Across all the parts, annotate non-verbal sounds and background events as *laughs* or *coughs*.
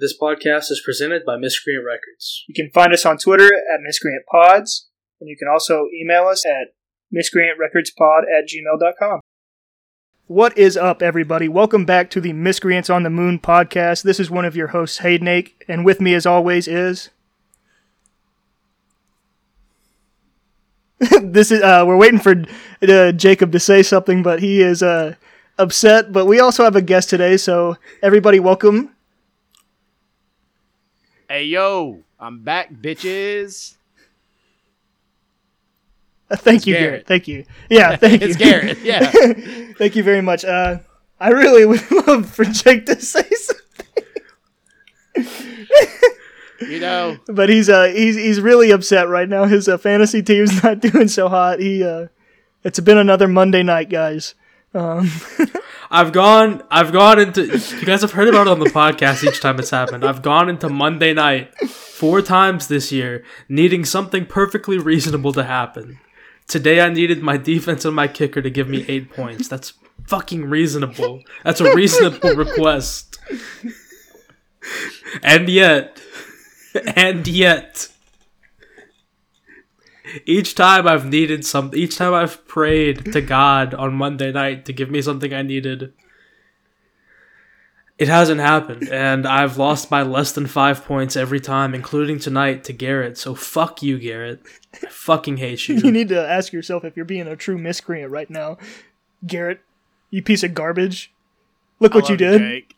This podcast is presented by Miscreant Records. You can find us on Twitter at Miscreant Pods, and you can also email us at miscreantrecordspod at gmail.com. What is up, everybody? Welcome back to the Miscreants on the Moon podcast. This is one of your hosts, Hayden and with me, as always, is. *laughs* this is uh, we're waiting for uh, Jacob to say something, but he is uh, upset. But we also have a guest today, so everybody, welcome Hey yo, I'm back, bitches. Uh, thank you, Garrett. Garrett. Thank you. Yeah, *laughs* thank you. It's Garrett, yeah. *laughs* thank you very much. Uh, I really would *laughs* love for Jake to say something, You know, but he's uh he's he's really upset right now. His uh, fantasy team's not doing so hot. He uh, it's been another Monday night, guys. Um, *laughs* I've gone. I've gone into. You guys have heard about it on the podcast each time it's happened. I've gone into Monday night four times this year, needing something perfectly reasonable to happen. Today, I needed my defense and my kicker to give me eight points. That's fucking reasonable. That's a reasonable request. And yet, and yet, each time I've needed some, each time I've prayed to God on Monday night to give me something I needed, it hasn't happened, and I've lost by less than five points every time, including tonight to Garrett. So fuck you, Garrett. I fucking hate you *laughs* you. need to ask yourself if you're being a true miscreant right now, Garrett. You piece of garbage. Look what I you did. Jake.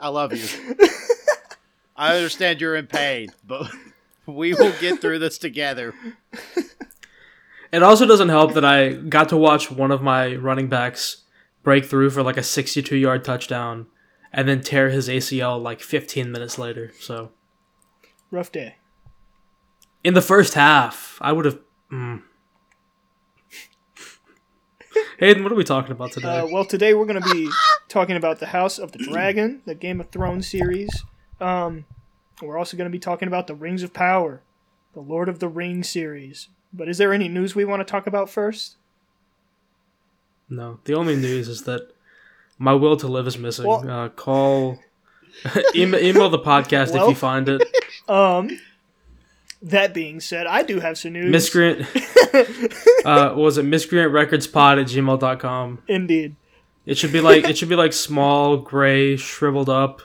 I love you. *laughs* I understand you're in pain, but *laughs* we will get through this together. *laughs* It also doesn't help that I got to watch one of my running backs break through for like a 62 yard touchdown and then tear his ACL like 15 minutes later. So Rough day. in the first half, I would have. Mm. *laughs* Hayden, what are we talking about today? Uh, well, today we're going to be talking about the House of the Dragon, the Game of Thrones series. Um, we're also going to be talking about the Rings of Power, the Lord of the Rings series. But is there any news we want to talk about first? no, the only news is that my will to live is missing. Well- uh, call, *laughs* email, email the podcast if you find it. *laughs* Um, that being said, I do have some news. Miscreant. *laughs* uh, what was it miscreantrecordspod at gmail.com. Indeed. It should be like it should be like small, gray, shriveled up,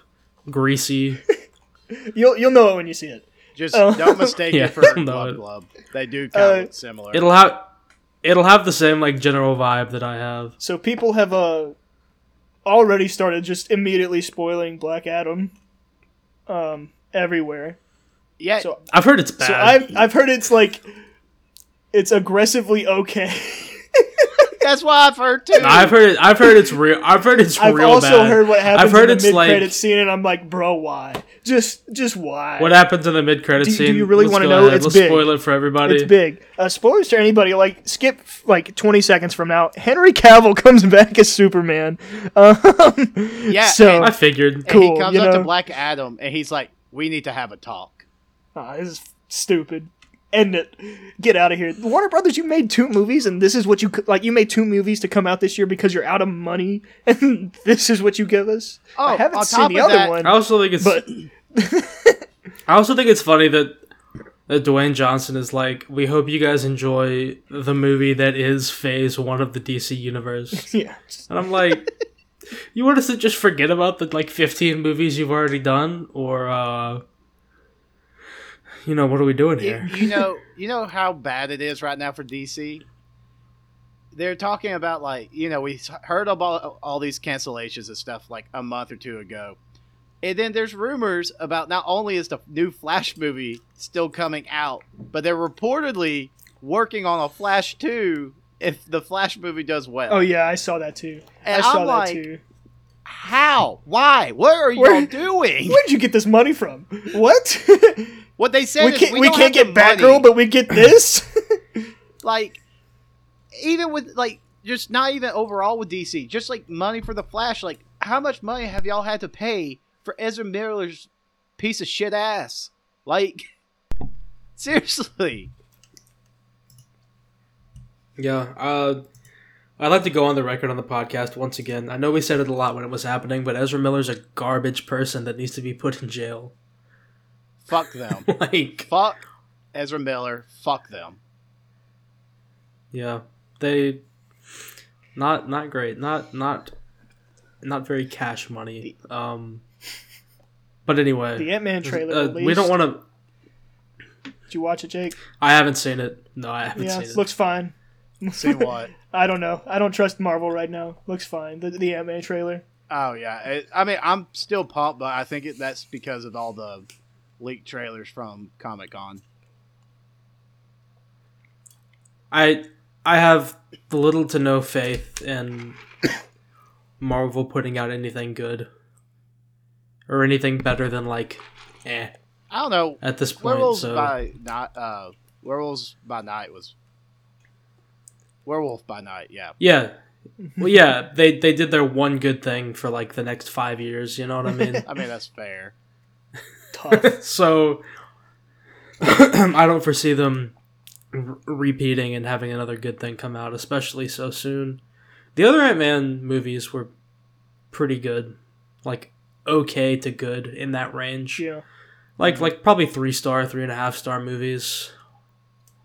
greasy. You'll you'll know it when you see it. Just Oh. don't mistake *laughs* Yeah, it for no, Club it- Club. They do kind of Uh, similar. It'll have it'll have the same like general vibe that I have. So people have uh already started just immediately spoiling Black Adam um everywhere. yeah, So I've heard it's bad. So I've I've heard it's like it's aggressively okay. *laughs* that's why I've heard too. I've heard it. I've heard it's real. I've heard it's I've real also bad. heard what happens I've heard in it's the mid credit like scene, and I'm like, bro, why? Just just why? what happens in the mid credit Do- do you really wanna know? ahead. It's Let's big. spoil it for everybody. It's big. Uh, spoilers to anybody. Like skip like 20 seconds from now. Henry Cavill *laughs* comes back as Superman. *laughs* Um, Yeah, So I figured. and cool, he comes you up know? to Black Adam and he's like, "We need to have a talk." ah, this is stupid. End it. Get out of here. Warner Brothers, you made two movies, and this is what you could- like. You made two movies to come out this year because you're out of money, *laughs* and this is what you give us. Oh, I haven't on seen top the of other that- one, I also think it's. but *laughs* I also think it's funny that that Dwayne Johnson is like. We hope you guys enjoy the movie that is Phase One of the DC universe. *laughs* yeah, And I'm like, you want us to just forget about the like 15 movies you've already done, or uh, you know, what are we doing here? you know, *laughs* you know how bad it is right now for DC. They're talking about like you know we heard about all these cancellations and stuff like a month or two ago, and then there's rumors about not only is the new Flash movie still coming out, but they're reportedly working on a Flash two if the Flash movie does well. Oh yeah, I saw that too. And I saw I'm that like, too. How? Why? What are *laughs* y'all doing? Where'd you get this money from? What? *laughs* What they said we is can't we, we, don't can't have get the Batgirl, but we get this. *laughs* like even with like just not even overall with DC, just like money for the Flash. Like how much money have y'all had to pay for Ezra Miller's piece of shit ass? Like *laughs* seriously, Yeah. Uh, I'd like to go on the record on the podcast once again. I know we said it a lot when it was happening, but Ezra Miller's a garbage person that needs to be put in jail. Fuck them. *laughs* like, Fuck Ezra Miller. Fuck them. yeah, they not not great. Not not not very cash money. Um, but anyway, The Ant Man trailer. uh, we don't want to. Did you watch it, Jake? I haven't seen it. No, I haven't Yeah, seen it. looks fine. See *laughs* what? I don't know. I don't trust Marvel right now. Looks fine. The, the Ant Man trailer. Oh yeah. It, I mean, I'm still pumped, but I think it, that's because of all the leaked trailers from Comic Con. I I have little to no faith in Marvel putting out anything good or anything better than like eh I don't know. at this point. Werewolves so by night. Uh, Werewolves by night was. Werewolf by night. Yeah. yeah, well yeah they they did their one good thing for like the next five years. You know what I mean? *laughs* I mean that's fair. Tough. *laughs* so *clears throat* I don't foresee them r- repeating and having another good thing come out, especially so soon. The other Ant Man movies were pretty good, like okay to good in that range. yeah. Like like probably three star, three and a half star movies.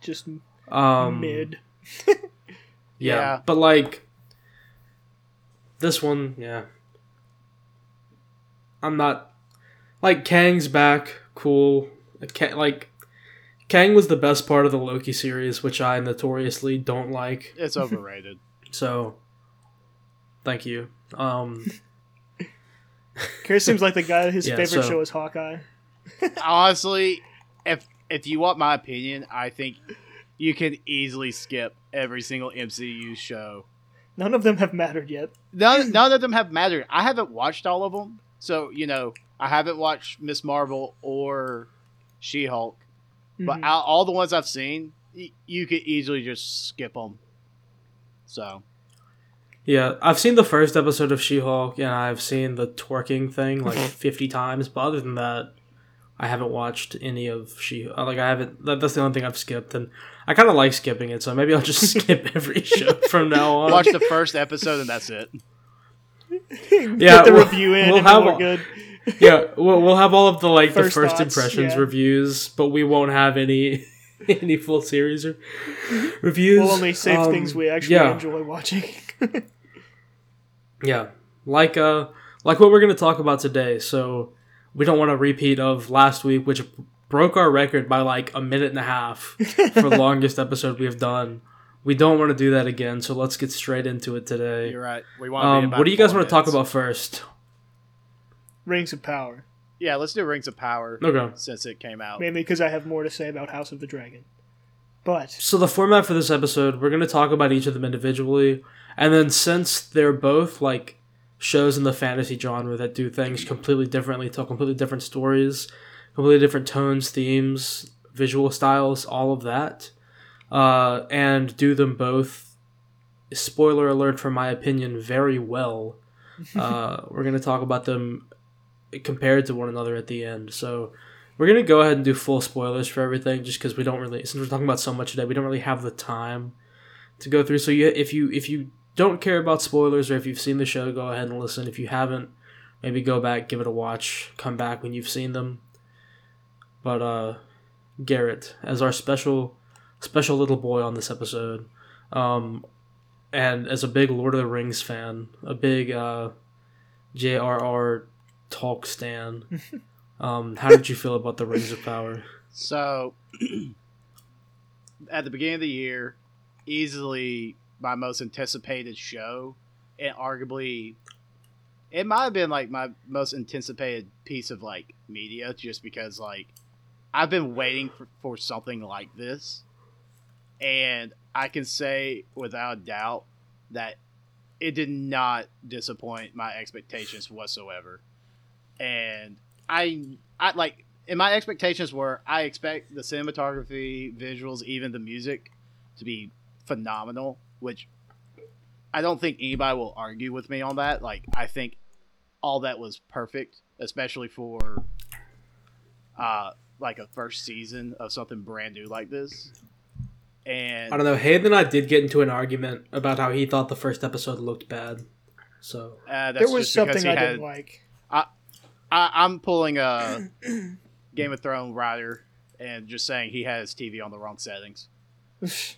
Just Um, mid. *laughs* Yeah. Yeah. but like this one, yeah. I'm not like Kang's back, cool. Like Kang was the best part of the Loki series, which I notoriously don't like. It's overrated. *laughs* *laughs* So, thank you. Um, Chris seems like the guy. His *laughs* Yeah, favorite so- show is Hawkeye. Honestly, if if you want my opinion, I think you can easily skip every single MCU show. None of them have mattered yet. None *clears throat* none of them have mattered. I haven't watched all of them, so you know I haven't watched Miss Marvel or She Hulk. But Mhm. out, all the ones I've seen, y- you could easily just skip them. So yeah, I've seen the first episode of She Hulk, and I've seen the twerking thing like 50 times. But other than that, I haven't watched any of She. uh, Like I haven't. That, that's the only thing I've skipped, and I kind of like skipping it. So maybe I'll just *laughs* skip every show from now on. watch the first episode and that's it. *laughs* Yeah, Get the we'll- review in we'll and have we're all- good. *laughs* yeah, we'll, we'll have all of the like First the first thoughts, impressions yeah. reviews, but we won't have any *laughs* any full series or reviews. We'll only save Um, things we actually yeah. enjoy watching. Yeah, like uh, like what we're gonna talk about today. So we don't want a repeat of last week, which broke our record by like a minute and a half for the *laughs* longest episode we have done. We don't want to do that again, so let's get straight into it today. You're right. We want. to Um, what do you guys want to talk about first? Rings of Power. Yeah, let's do Rings of Power Okay. since it came out. Mainly because I have more to say about House of the Dragon. But So the format for this episode, we're gonna talk about each of them individually, and then since they're both like shows in the fantasy genre that do things completely differently, tell completely different stories, completely different tones, themes, visual styles, all of that, uh, and do them both. Spoiler alert! For my opinion, very well. Uh, we're gonna talk about them compared to one another at the end. So we're gonna go ahead and do full spoilers for everything, just because we don't really, since we're talking about so much today, we don't really have the time to go through. So you, if you if you don't care about spoilers, or if you've seen the show, go ahead and listen. If you haven't, maybe go back, give it a watch, come back when you've seen them. But uh, Garrett, as our special special little boy on this episode, um, and as a big Lord of the Rings fan, a big uh, J.R.R. Talk stan. Um, how did you feel about the Rings of Power? So, *clears throat* at the beginning of the year, easily my most anticipated show, and arguably, it might have been like my most anticipated piece of like media, just because like I've been waiting for, for something like this, and I can say without doubt that it did not disappoint my expectations whatsoever, and I I like and my expectations were I expect the cinematography, visuals, even the music to be phenomenal, which I don't think anybody will argue with me on that. Like I think all that was perfect, especially for uh like a first season of something brand new like this. And I don't know. Hayden and I did get into an argument about how he thought the first episode looked bad. So uh, that's there was just something I had, didn't like. I, I'm pulling a Game of Thrones rider and just saying he had his TV on the wrong settings. *laughs*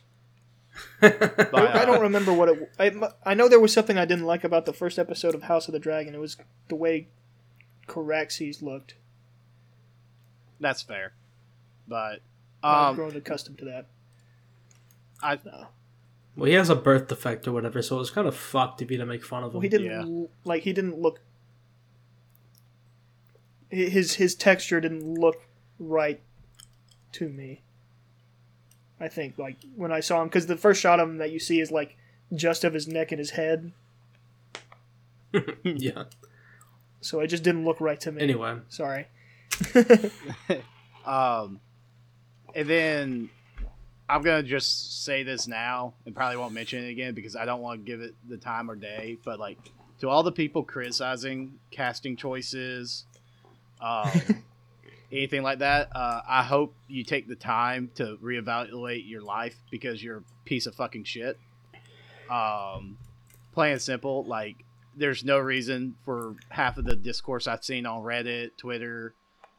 But, I uh, don't remember what it. I, I know there was something I didn't like about the first episode of House of the Dragon. It was the way Caraxes looked. That's fair. But I've um, grown accustomed to that. I know. well, he has a birth defect or whatever, so it was kind of fucked if you to make fun of him. Well, he didn't Yeah. like. He didn't look. Hi- His his texture didn't look right to me. I think like when I saw him because the first shot of him that you see is like just of his neck and his head, *laughs* yeah. so it just didn't look right to me. Anyway, Sorry. *laughs* Um, and then I'm gonna just say this now and probably won't mention it again because I don't want to give it the time or day. But like to all the people criticizing casting choices, um, *laughs* anything like that, uh, I hope you take the time to reevaluate your life because you're a piece of fucking shit. Um, plain and simple, like there's no reason for half of the discourse I've seen on Reddit, Twitter,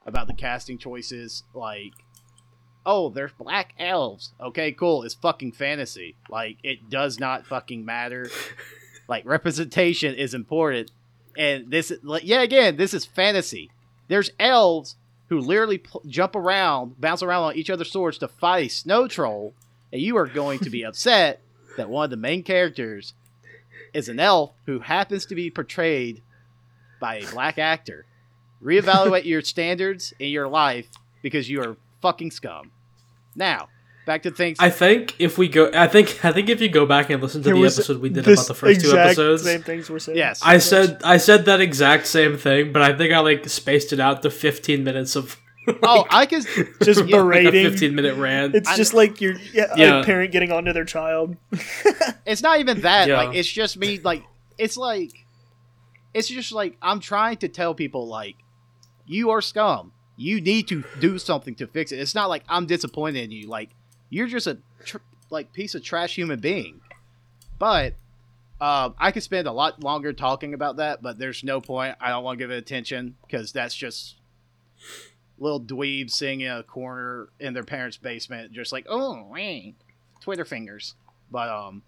about the casting choices like oh there's black elves. Okay cool. It's fucking fantasy. Like it does not fucking matter. Like representation is important. And this yeah again this is fantasy there's elves who literally pl- jump around bounce around on each other's swords to fight a snow troll and you are going to be *laughs* upset that one of the main characters is an elf who happens to be portrayed by a black actor reevaluate your *laughs* standards in your life because you are fucking scum. Now, back to things. I think if we go, I think I think if you go back and listen to There the episode we did about the first two exact episodes, Same things were said. Yes. I said I said that exact same thing, but I think I like spaced it out to 15 minutes of oh, I could. *laughs* just like a berating. 15 minute rant. It's I- just like your yeah, Yeah. a parent getting onto their child. *laughs* It's not even that. Yeah. Like, it's just me. Like, it's like, it's just like I'm trying to tell people like, you are scum. You need to do something to fix it. It's not like I'm disappointed in you. Like, you're just a tr- like piece of trash human being. But um, I could spend a lot longer talking about that, but there's no point. I don't want to give it attention because that's just little dweeb sitting in a corner in their parents' basement, just like, oh, wait, Twitter fingers. But um,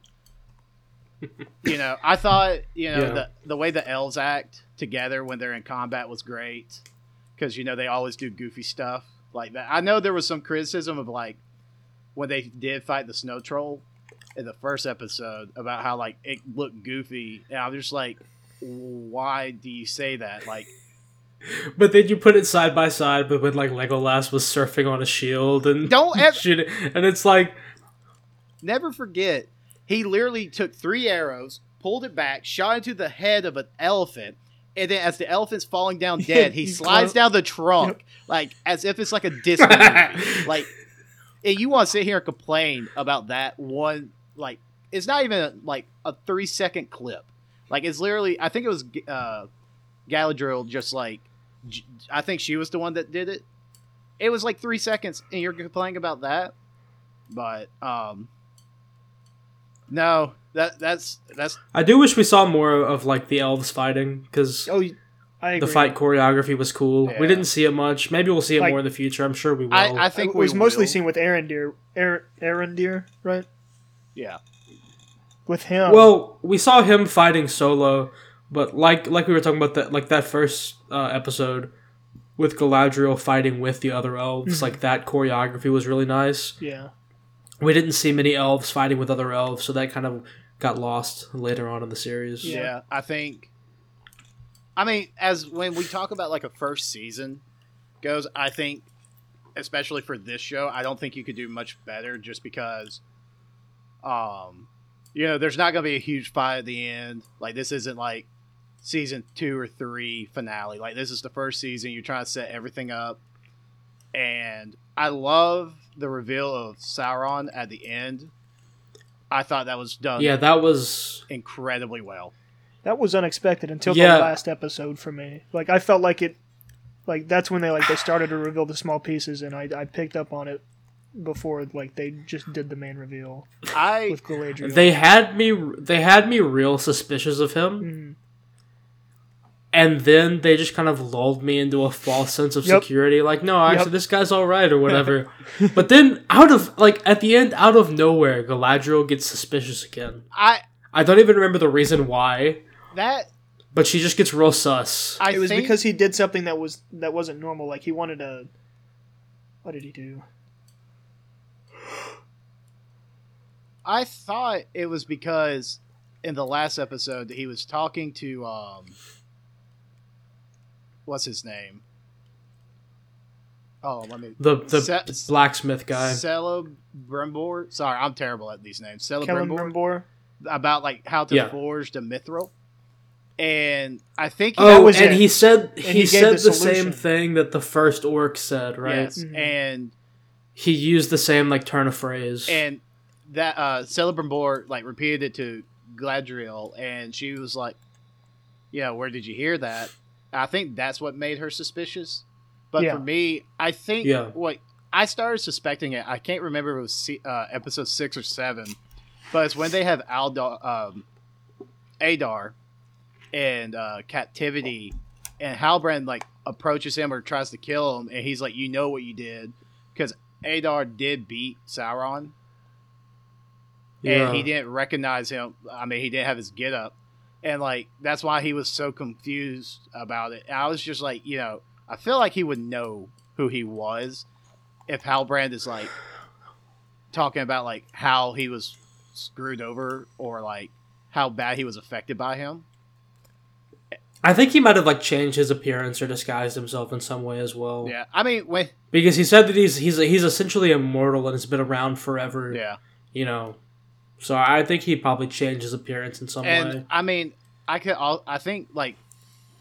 *laughs* you know, I thought you know Yeah. the the way the elves act together when they're in combat was great because you know they always do goofy stuff like that. I know there was some criticism of like when they did fight the snow troll in the first episode about how like it looked goofy, and I'm just like, why do you say that? Like, But then you put it side by side, but when like Legolas was surfing on a shield and Don't *laughs* shoot it, and it's like never forget, he literally took three arrows, pulled it back, shot into the head of an elephant, and then as the elephant's falling down *laughs* dead, he He slides down the trunk like as if it's like a Disney *laughs* movie. Like, and you want to sit here and complain about that one? Like, it's not even like a three second clip. Like, it's literally. I think it was uh, Galadriel. Just like, i think she was the one that did it. It was like three seconds, and you're complaining about that. But um, no, that that's that's I do wish we saw more of like the elves fighting because Oh. The fight choreography was cool. Yeah. We didn't see it much. Maybe we'll see it Like- more in the future. I'm sure we will. I, I think it was we mostly will. seen with Arondir, Aaron, Arondir, right? Yeah, With him. well, we saw him fighting solo, but like like we were talking about that like that first uh, episode with Galadriel fighting with the other elves, Mhm. like that choreography was really nice. yeah. We didn't see many elves fighting with other elves, so that kind of got lost later on in the series. yeah, Yeah. I think. I mean, as when we talk about like a first season goes, I think, especially for this show, I don't think you could do much better just because, um, you know, there's not going to be a huge fight at the end. Like this isn't like season two or three finale. Like this is the first season. You're trying to set everything up, and I love the reveal of Sauron at the end. I thought that was done Yeah, that was incredibly well. That was unexpected until Yeah. the last episode for me. Like I felt like it, like that's when they like they started to reveal the small pieces, and I I picked up on it before like they just did the main reveal I with Galadriel. They had me. They had me real suspicious of him, Mhm. and then they just kind of lulled me into a false sense of Yep. security. Like, no, actually, Yep. this guy's all right or whatever. *laughs* but then, out of like at the end, out of nowhere, Galadriel gets suspicious again. I I don't even remember the reason why, that but she just gets real sus. I it was think because he did something that was that wasn't normal. Like he wanted to. What did he do? I thought it was because in the last episode that he was talking to um what's his name? Oh, let me The the Se- blacksmith guy. Celebrimbor. Sorry, I'm terrible at these names. Kellen Celebrimbor Brimbor. about like how to Yeah. forge the mithril. And I think he Oh, was and it. he said And he, he said the the, same thing that the first orc said, right? yes, Mhm. and He used the same like turn of phrase. and that uh Celebrimbor like repeated it to Galadriel and she was like yeah where did you hear that i think that's what made her suspicious but Yeah. for me i think Yeah. what i started suspecting it i can't remember if it was se- uh, episode six or seven but it's when they have aldar um, adar and uh, captivity and halbrand like approaches him or tries to kill him and he's like you know what you did because adar did beat sauron yeah. and he didn't recognize him. I mean, he didn't have his get up, and like that's why he was so confused about it. And I was just like, you know, I feel like he would know who he was if Halbrand is like talking about like how he was screwed over or like how bad he was affected by him. I think he might have like changed his appearance or disguised himself in some way as well. Yeah, I mean, Because he said that he's he's he's essentially immortal and has been around forever. yeah, You know. So I think he probably changed his appearance in some and way. I mean, I could. al- I think like,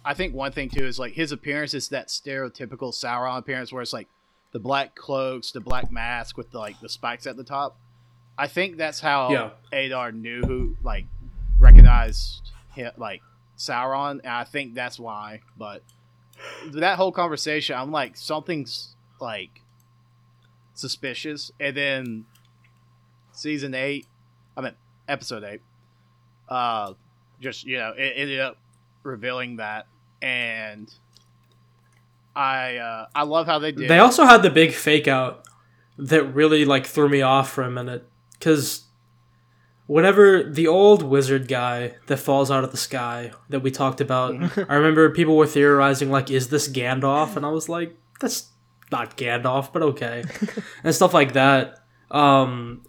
I think one thing too is like his appearance is that stereotypical Sauron appearance where it's like the black cloaks, the black mask with the, like the spikes at the top. I think that's how Yeah. Adar knew who like recognized him, like Sauron, and I think that's why. But that whole conversation, I'm like something's like suspicious, and then season eight, I mean episode eight, uh, just you know, it ended up revealing that, and I uh, I love how they did. They also had the big fake out that really like threw me off for a minute because whenever the old wizard guy that falls out of the sky that we talked about, *laughs* I remember people were theorizing like, is this Gandalf? And I was like, that's not Gandalf, but okay, *laughs* and stuff like that. Um,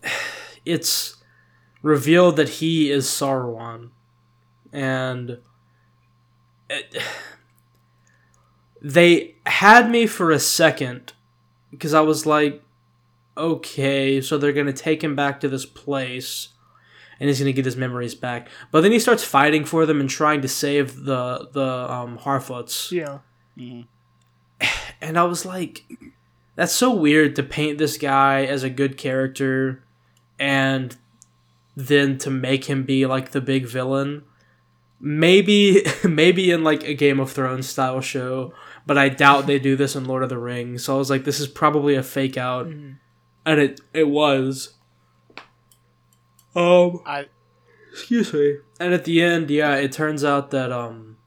it's revealed that he is Sauron, and. It, they had me for a second because I was like, okay, so they're gonna take him back to this place, and he's gonna get his memories back. But then he starts fighting for them and trying to save the the um, Harfoots, Yeah. Mhm. *sighs* and I was like, that's so weird to paint this guy as a good character, and then to make him be like the big villain. Maybe *laughs* maybe in like a Game of Thrones style show, but I doubt they do this in Lord of the Rings. So I was like, this is probably a fake out, Mhm. and it it was. Um, I excuse me. And at the end, yeah, it turns out that um,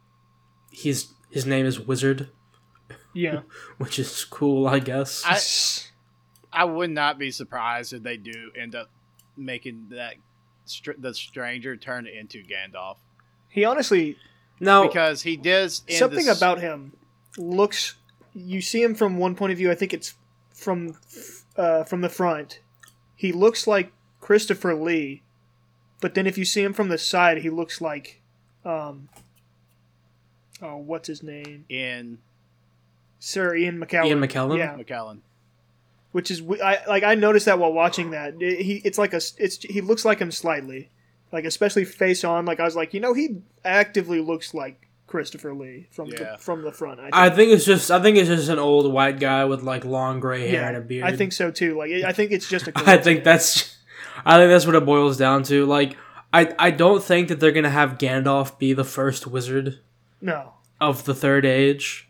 he's his name is Wizard, Yeah. *laughs* which is cool, I guess. I *laughs* I would not be surprised if they do end up making that str- the stranger turn into Gandalf he honestly no because he does something this- about him looks. You see him from one point of view. I think it's from uh, from the front. He looks like Christopher Lee, but then if you see him from the side, he looks like, um, oh, what's his name? in Sir Ian McKellen. Ian McKellen? Yeah, McKellen. which is w- I like. I noticed that while watching that. It- he it's like a s- it's he looks like him slightly, like especially face on. Like I was like, you know, he actively looks like Christopher Lee from Yeah. the, from the front. I think. I think it's just I think it's just an old white guy with like long gray hair yeah, and a beard. I think so too. Like I think it's just a. *laughs* I think that's I think that's what it boils down to. Like I I don't think that they're gonna have Gandalf be the first wizard no. of the third age.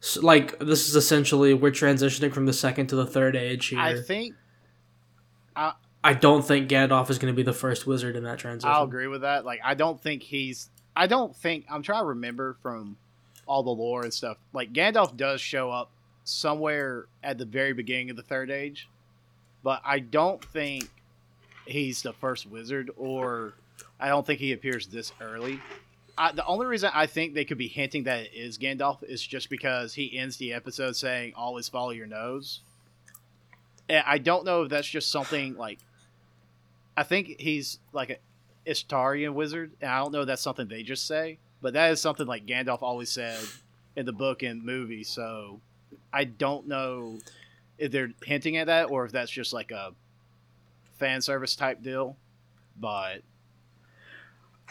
So, like this is essentially we're transitioning from the second to the third age here. I think I I don't think Gandalf is going to be the first wizard in that transition. I'll agree with that. Like, I don't think he's. I don't think. I'm trying to remember from all the lore and stuff. Like, Gandalf does show up somewhere at the very beginning of the Third Age, but I don't think he's the first wizard, or I don't think he appears this early. I, the only reason I think they could be hinting that it is Gandalf is just because he ends the episode saying "always follow your nose." And I don't know if that's just something like. I think he's like a Istarian wizard, and I don't know if that's something they just say, but that is something like Gandalf always said in the book and movie. So I don't know if they're hinting at that or if that's just like a fan service type deal. But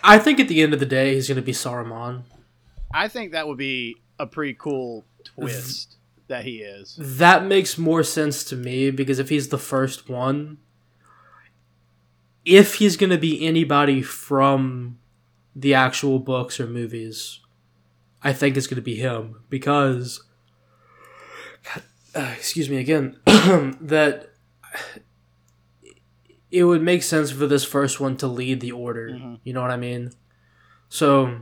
I think at the end of the day, he's going to be Saruman. I think that would be a pretty cool twist that he is. That makes more sense to me because if he's the first one, if he's going to be anybody from the actual books or movies, I think it's going to be him because, uh, excuse me again, *clears throat* that it would make sense for this first one to lead the order. Mhm. You know what I mean? So,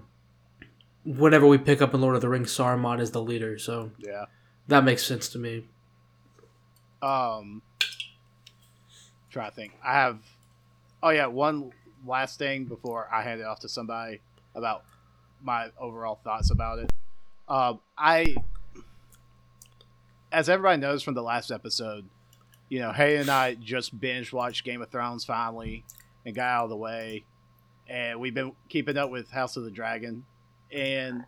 whenever we pick up in Lord of the Rings, Saruman is the leader. So Yeah. that makes sense to me. Um, try to think. I have. Oh yeah, one last thing before I hand it off to somebody about my overall thoughts about it. Um, I, as everybody knows from the last episode, you know, Hay and I just binge watched Game of Thrones finally and got out of the way, and we've been keeping up with House of the Dragon, and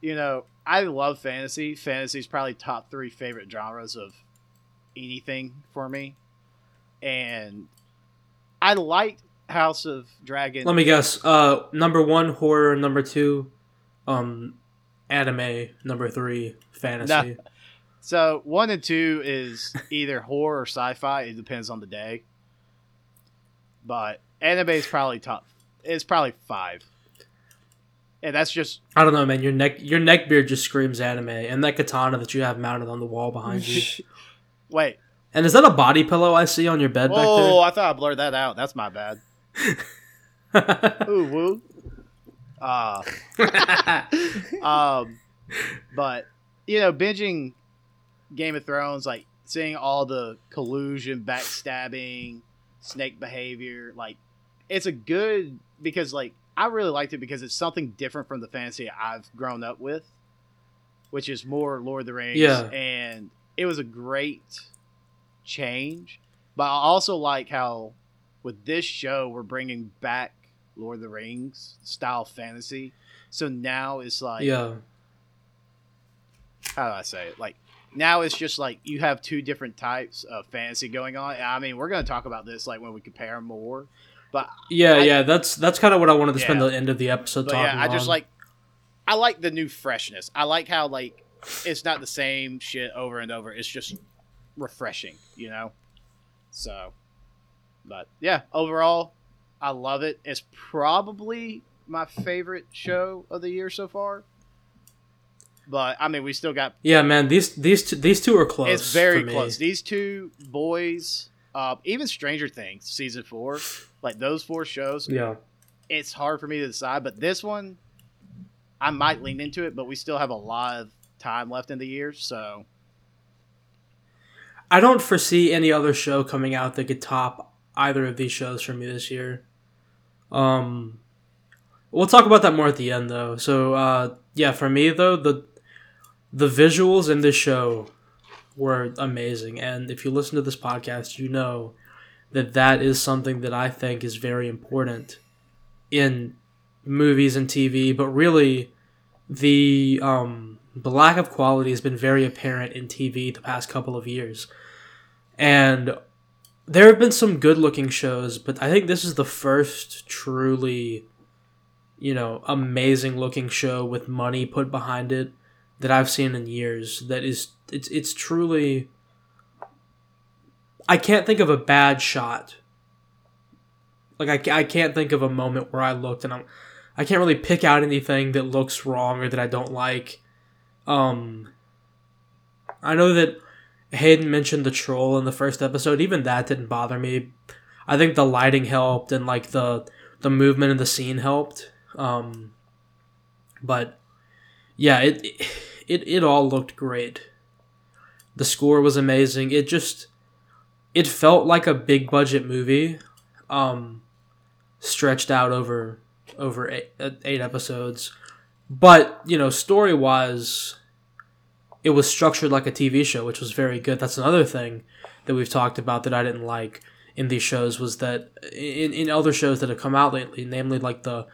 you know, I love fantasy. Fantasy is probably top three favorite genres of anything for me, and I liked House of Dragon. Let me guess. Uh, number one horror. Number two, um, anime. Number three, fantasy. So one and two is either horror or sci-fi. It depends on the day. But anime is probably top. It's probably five, and that's just I don't know, man. Your neck, your neck beard just screams anime, and that katana that you have mounted on the wall behind you. *laughs* wait. and is that a body pillow I see on your bed back there? Oh, I thought I blurred that out. That's my bad. *laughs* Ooh, woo. Uh, *laughs* um, but you know, binging Game of Thrones, like seeing all the collusion, backstabbing, snake behavior, like it's a good because like I really liked it because it's something different from the fantasy I've grown up with, which is more Lord of the Rings. Yeah. and it was a great change. But I also like how with this show we're bringing back Lord of the Rings style fantasy. So now it's like yeah, how do I say it? Like now it's just like you have two different types of fantasy going on. I mean, we're going to talk about this like when we compare more. But yeah, I- yeah. That's that's kind of what I wanted to spend the end of the episode but talking. yeah, I just like I like the new freshness. I like how like it's not the same shit over and over. It's just refreshing, you know. So, but yeah, overall, I love it. It's probably my favorite show of the year so far. But I mean, we still got Yeah, man. These these two, these two are close. it's very close. These two boys, uh, even Stranger Things season four, like those four shows, Yeah. it's hard for me to decide. But this one, I might lean into it, but we still have a lot of time left in the year, so I don't foresee any other show coming out that could top either of these shows for me this year. Um, we'll talk about that more at the end, though. So, uh, yeah, for me though, the the visuals in this show were amazing, and if you listen to this podcast, you know that that is something that I think is very important in movies and TV, but really the um, the lack of quality has been very apparent in TV the past couple of years. And there have been some good looking shows, but I think this is the first truly, you know, amazing looking show with money put behind it that I've seen in years. That is, it's it's truly. I can't think of a bad shot. Like I, I can't think of a moment where I looked and I'm, I can't really pick out anything that looks wrong or that I don't like. Um, I know that Hayden mentioned the troll in the first episode. Even that didn't bother me. I think the lighting helped and like the the movement of the scene helped. Um, but yeah, it it it all looked great. The score was amazing. It just it felt like a big budget movie, um, stretched out over over eight, eight episodes. But you know, story wise, it was structured like a TV show, which was very good. That's another thing that we've talked about that I didn't like in these shows was that in, in other shows that have come out lately, namely like the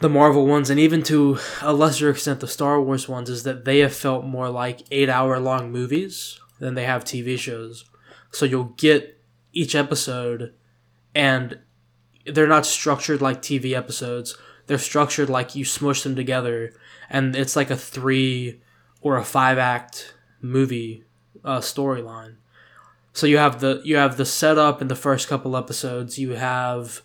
the Marvel ones and even to a lesser extent the Star Wars ones, is that they have felt more like eight hour long movies than they have TV shows. So you'll get each episode and they're not structured like TV episodes. They're structured like you smush them together and it's like a three or a five act movie uh, storyline. So you have the you have the setup in the first couple episodes. You have,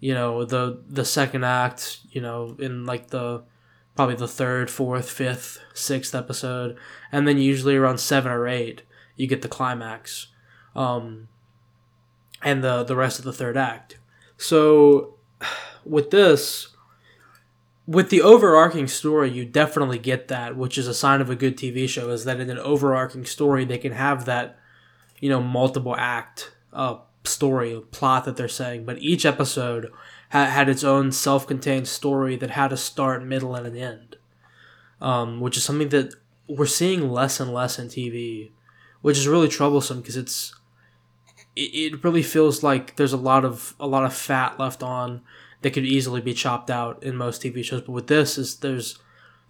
you know, the the second act. You know, in like the probably the third, fourth, fifth, sixth episode, and then usually around seven or eight, you get the climax, um, and the the rest of the third act. So with this, with the overarching story, you definitely get that, which is a sign of a good TV show. Is that in an overarching story, they can have that, you know, multiple act uh, story plot that they're saying, but each episode ha- had its own self-contained story that had a start, middle, and an end, um, which is something that we're seeing less and less in TV, which is really troublesome because it's it, it really feels like there's a lot of a lot of fat left on that could easily be chopped out in most TV shows. But with this, is there's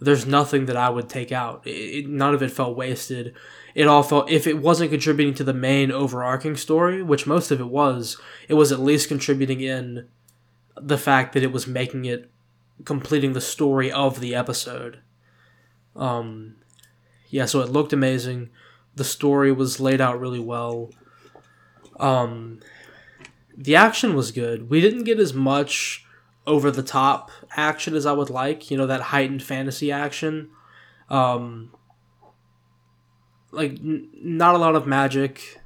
there's nothing that I would take out. It, none of it felt wasted. It all felt if it wasn't contributing to the main overarching story, which most of it was, it was at least contributing in the fact that it was making it completing the story of the episode. Um, yeah, so it looked amazing. The story was laid out really well. Um, the action was good. We didn't get as much over the top action as I would like. You know that heightened fantasy action. Um, like n- not a lot of magic,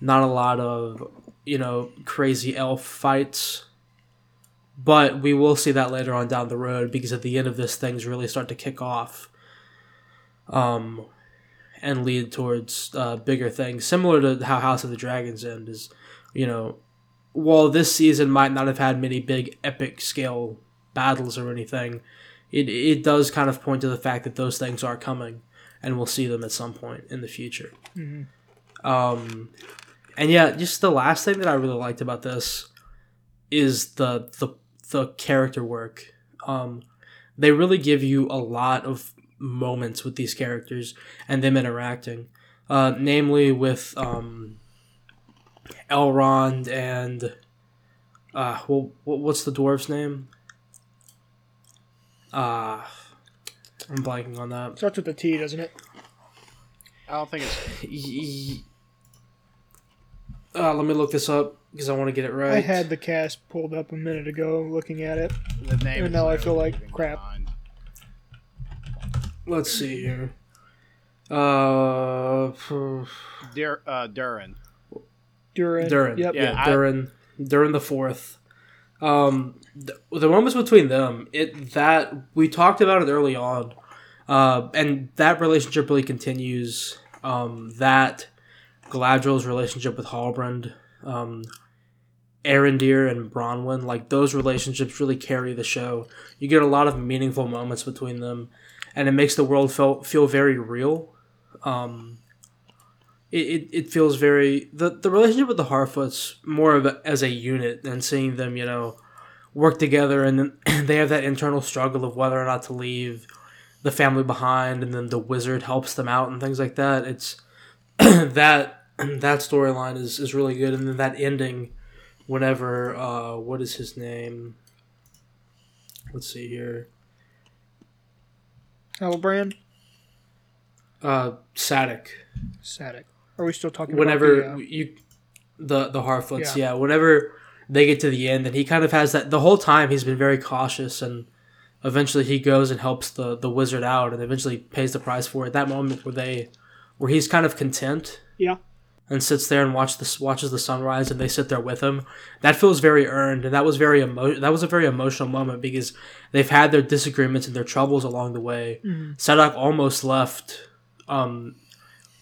not a lot of you know crazy elf fights. But we will see that later on down the road because at the end of this, things really start to kick off. Um, and lead towards uh, bigger things, similar to how House of the Dragons end is, you know, while this season might not have had many big epic scale battles or anything, it it does kind of point to the fact that those things are coming, and we'll see them at some point in the future. Mm-hmm. Um, and yeah, just the last thing that I really liked about this is the the the character work. Um, they really give you a lot of moments with these characters and them interacting, uh, namely with um, Elrond and uh, well, what's the dwarf's name? Uh, I'm blanking on that. Starts with a T, doesn't it? I don't think it's. *sighs* Uh, let me look this up because I want to get it right. I had the cast pulled up a minute ago, looking at it. The name Even is though I feel literally like crap. mind. Let's see here. Uh, Dur- uh, Durin. Durin. Durin. Yep. Yeah, Yeah, I- Durin. Durin the fourth. Um, th- the moments between them, it that we talked about it early on, uh, and that relationship really continues. Um, that Galadriel's relationship with Halbrand, um, Arondir and Bronwyn, like those relationships really carry the show. You get a lot of meaningful moments between them, and it makes the world feel feel very real. Um, it, it, feels very the, the relationship with the Harfoots more of a, as a unit than seeing them you know work together and *clears throat* they have that internal struggle of whether or not to leave the family behind and then the wizard helps them out and things like that it's *clears throat* that *clears throat* that storyline is, is really good and then that ending whenever uh what is his name let's see here Halbrand. uh Sadoc Sadoc. Are we still talking whenever about the, uh, you the the Harfoots, Yeah. yeah. whenever they get to the end, and he kind of has that the whole time he's been very cautious and eventually he goes and helps the the wizard out, and eventually pays the price for it. That moment where they, where he's kind of content Yeah. and sits there and watch this watches the sunrise, and they sit there with him. That feels very earned, and that was very emo- That was a very emotional moment because they've had their disagreements and their troubles along the way. Sadoc almost left um,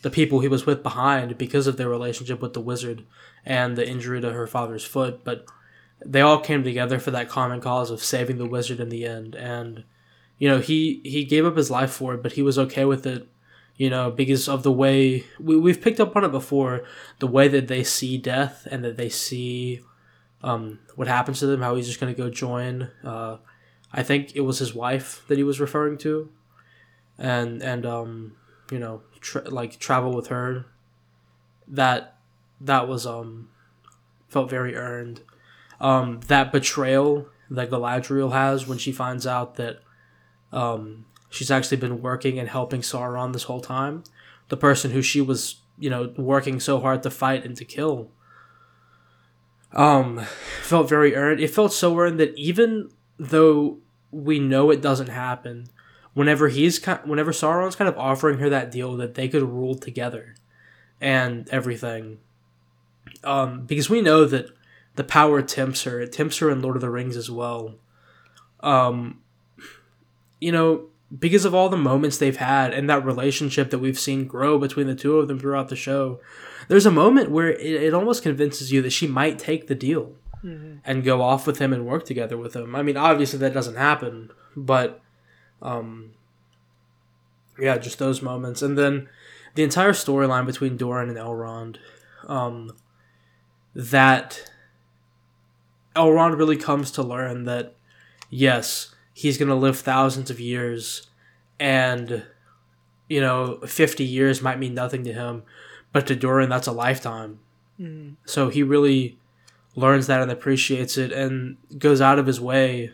the people he was with behind because of their relationship with the wizard and the injury to her father's foot, but they all came together for that common cause of saving the wizard in the end. And you know, he he gave up his life for it, but he was okay with it. You know, because of the way we we've picked up on it before, the way that they see death and that they see um, what happens to them, how he's just going to go join. Uh, I think it was his wife that he was referring to, and and um, you know, tra- like travel with her. That that was um felt very earned. Um, that betrayal that Galadriel has when she finds out that um, she's actually been working and helping Sauron this whole time, the person who she was you know working so hard to fight and to kill. Um, felt very earned. It felt so earned that even though we know it doesn't happen, whenever he's kind, whenever Sauron's kind of offering her that deal that they could rule together, and everything, um, because we know that the power tempts her. It tempts her in Lord of the Rings as well. Um, you know, because of all the moments they've had and that relationship that we've seen grow between the two of them throughout the show, there's a moment where it, it almost convinces you that she might take the deal and go off with him and work together with him. I mean, obviously that doesn't happen, but um, yeah, just those moments, and then the entire storyline between Durin and Elrond, um, that Elrond really comes to learn that yes, he's gonna live thousands of years, and you know, fifty years might mean nothing to him, but to Durin that's a lifetime. So he really learns that and appreciates it and goes out of his way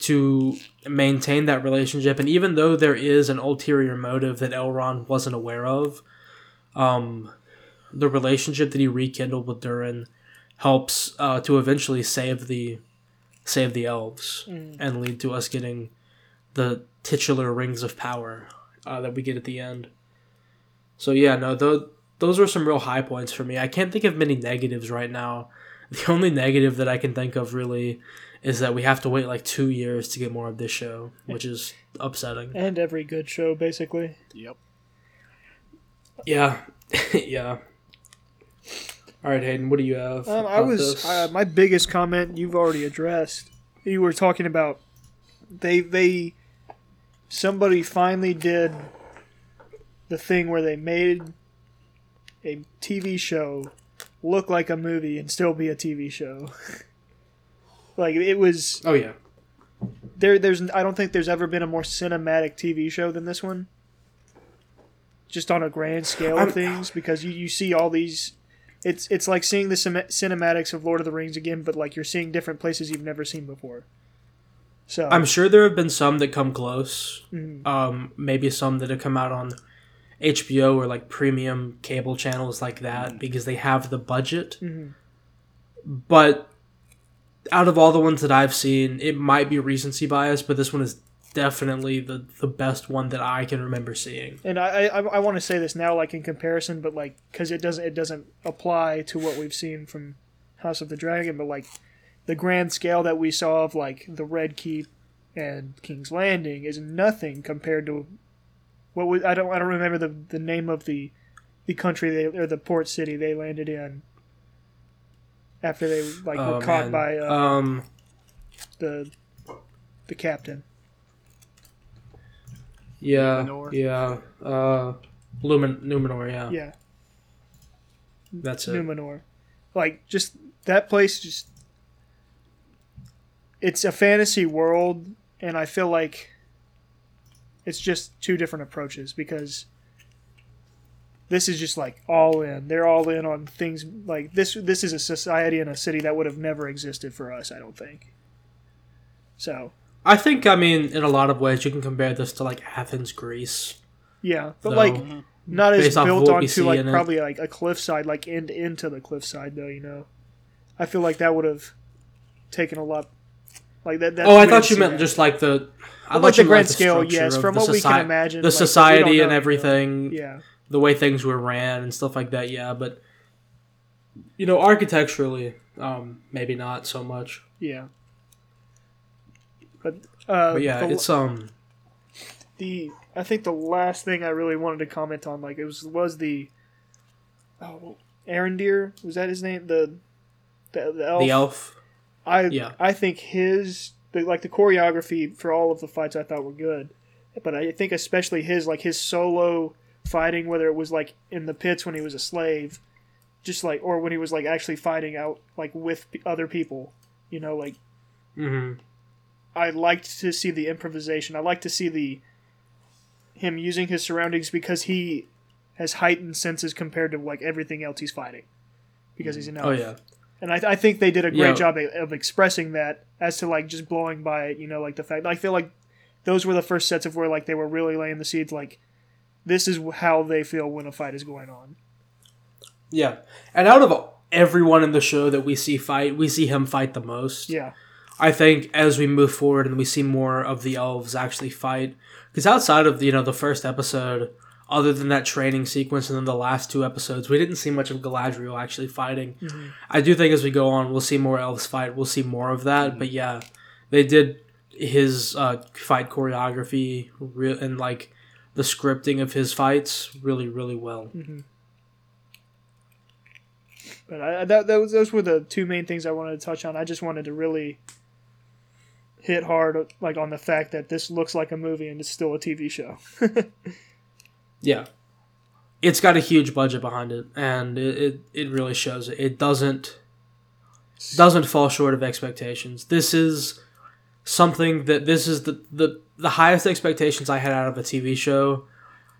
to maintain that relationship. And even though there is an ulterior motive that Elrond wasn't aware of, um, the relationship that he rekindled with Durin helps uh, to eventually save the save the elves and lead to us getting the titular rings of power uh, that we get at the end. So yeah, no, those those are some real high points for me. I can't think of many negatives right now. *laughs* The only negative that I can think of really is that we have to wait like two years to get more of this show, which is upsetting. And every good show, basically. Yep. Yeah, *laughs* yeah. All right, Hayden, what do you have? Um, I was uh, my biggest comment you've already addressed. You were talking about they they somebody finally did the thing where they made a TV show look like a movie and still be a TV show. *laughs* like it was oh yeah, there there's I don't think there's ever been a more cinematic TV show than this one. Just on a grand scale I'm- of things because you, you see all these it's it's like seeing the cinem- cinematics of Lord of the Rings again but like you're seeing different places you've never seen before. So I'm sure there have been some that come close. Mhm. Um, maybe some that have come out on HBO or like premium cable channels like that because they have the budget. Mhm. But out of all the ones that I've seen, it might be recency bias, but this one is definitely the the best one that I can remember seeing. and I I, I want to say this now like in comparison but like cuz it doesn't it doesn't apply to what we've seen from House of the Dragon but like the grand scale that we saw of like the Red Keep and King's Landing is nothing compared to what was I don't I don't remember the the name of the the country they or the port city they landed in after they like were Oh, caught man. by uh, um, the the captain. Yeah, Numenor? yeah, uh, Lumin Numenor, yeah, Yeah, that's it. Numenor. Like just that place just it's a fantasy world and I feel like it's just two different approaches because this is just like all in. They're all in on things like this this is a society and a city that would have never existed for us, I don't think. So, I think, I mean, in a lot of ways, you can compare this to like Athens, Greece. yeah, but though. like not as Based built what onto like in it. probably like a cliffside, like end into the cliffside though. You know, I feel like that would have taken a lot Like that. That's oh, I thought you meant that. just like the. I thought like you the meant, grand the scale, structure yes. From the what we can imagine, the like, we don't society know, and you know. everything, Yeah, the way things were ran and stuff like that. Yeah, but you know, architecturally, um, maybe not so much. yeah. But, uh, But yeah, the, it's um. the I think the last thing I really wanted to comment on, like it was was the oh Arondir was that his name the the, the elf. The elf. I Yeah. I think his the, like the choreography for all of the fights I thought were good, but I think especially his like his solo fighting, whether it was like in the pits when he was a slave, just like or when he was like actually fighting out like with other people, you know, like Mm-hmm. I liked to see the improvisation. I like to see the him using his surroundings because he has heightened senses compared to like everything else he's fighting because he's an oh, elf. Oh yeah. And I, I think they did a great Yeah. job of, of expressing that as to like just blowing by it, you know, like the fact I feel like those were the first sets of where like they were really laying the seeds like this is how they feel when a fight is going on. Yeah, and out of everyone in the show that we see fight, we see him fight the most. Yeah. I think as we move forward and we see more of the elves actually fight, because outside of you know the first episode, other than that training sequence and then the last two episodes, we didn't see much of Galadriel actually fighting. Mm-hmm. I do think as we go on, we'll see more elves fight. We'll see more of that. Mm-hmm. But yeah, they did his uh, fight choreography re- and like the scripting of his fights really really well. Mm-hmm. But I, that, those those were the two main things I wanted to touch on. I just wanted to really hit hard like on the fact that this looks like a movie and it's still a TV show. *laughs* Yeah. It's got a huge budget behind it, and it, it, it really shows it. It doesn't doesn't fall short of expectations. This is something that this is the, the the highest expectations I had out of a TV show,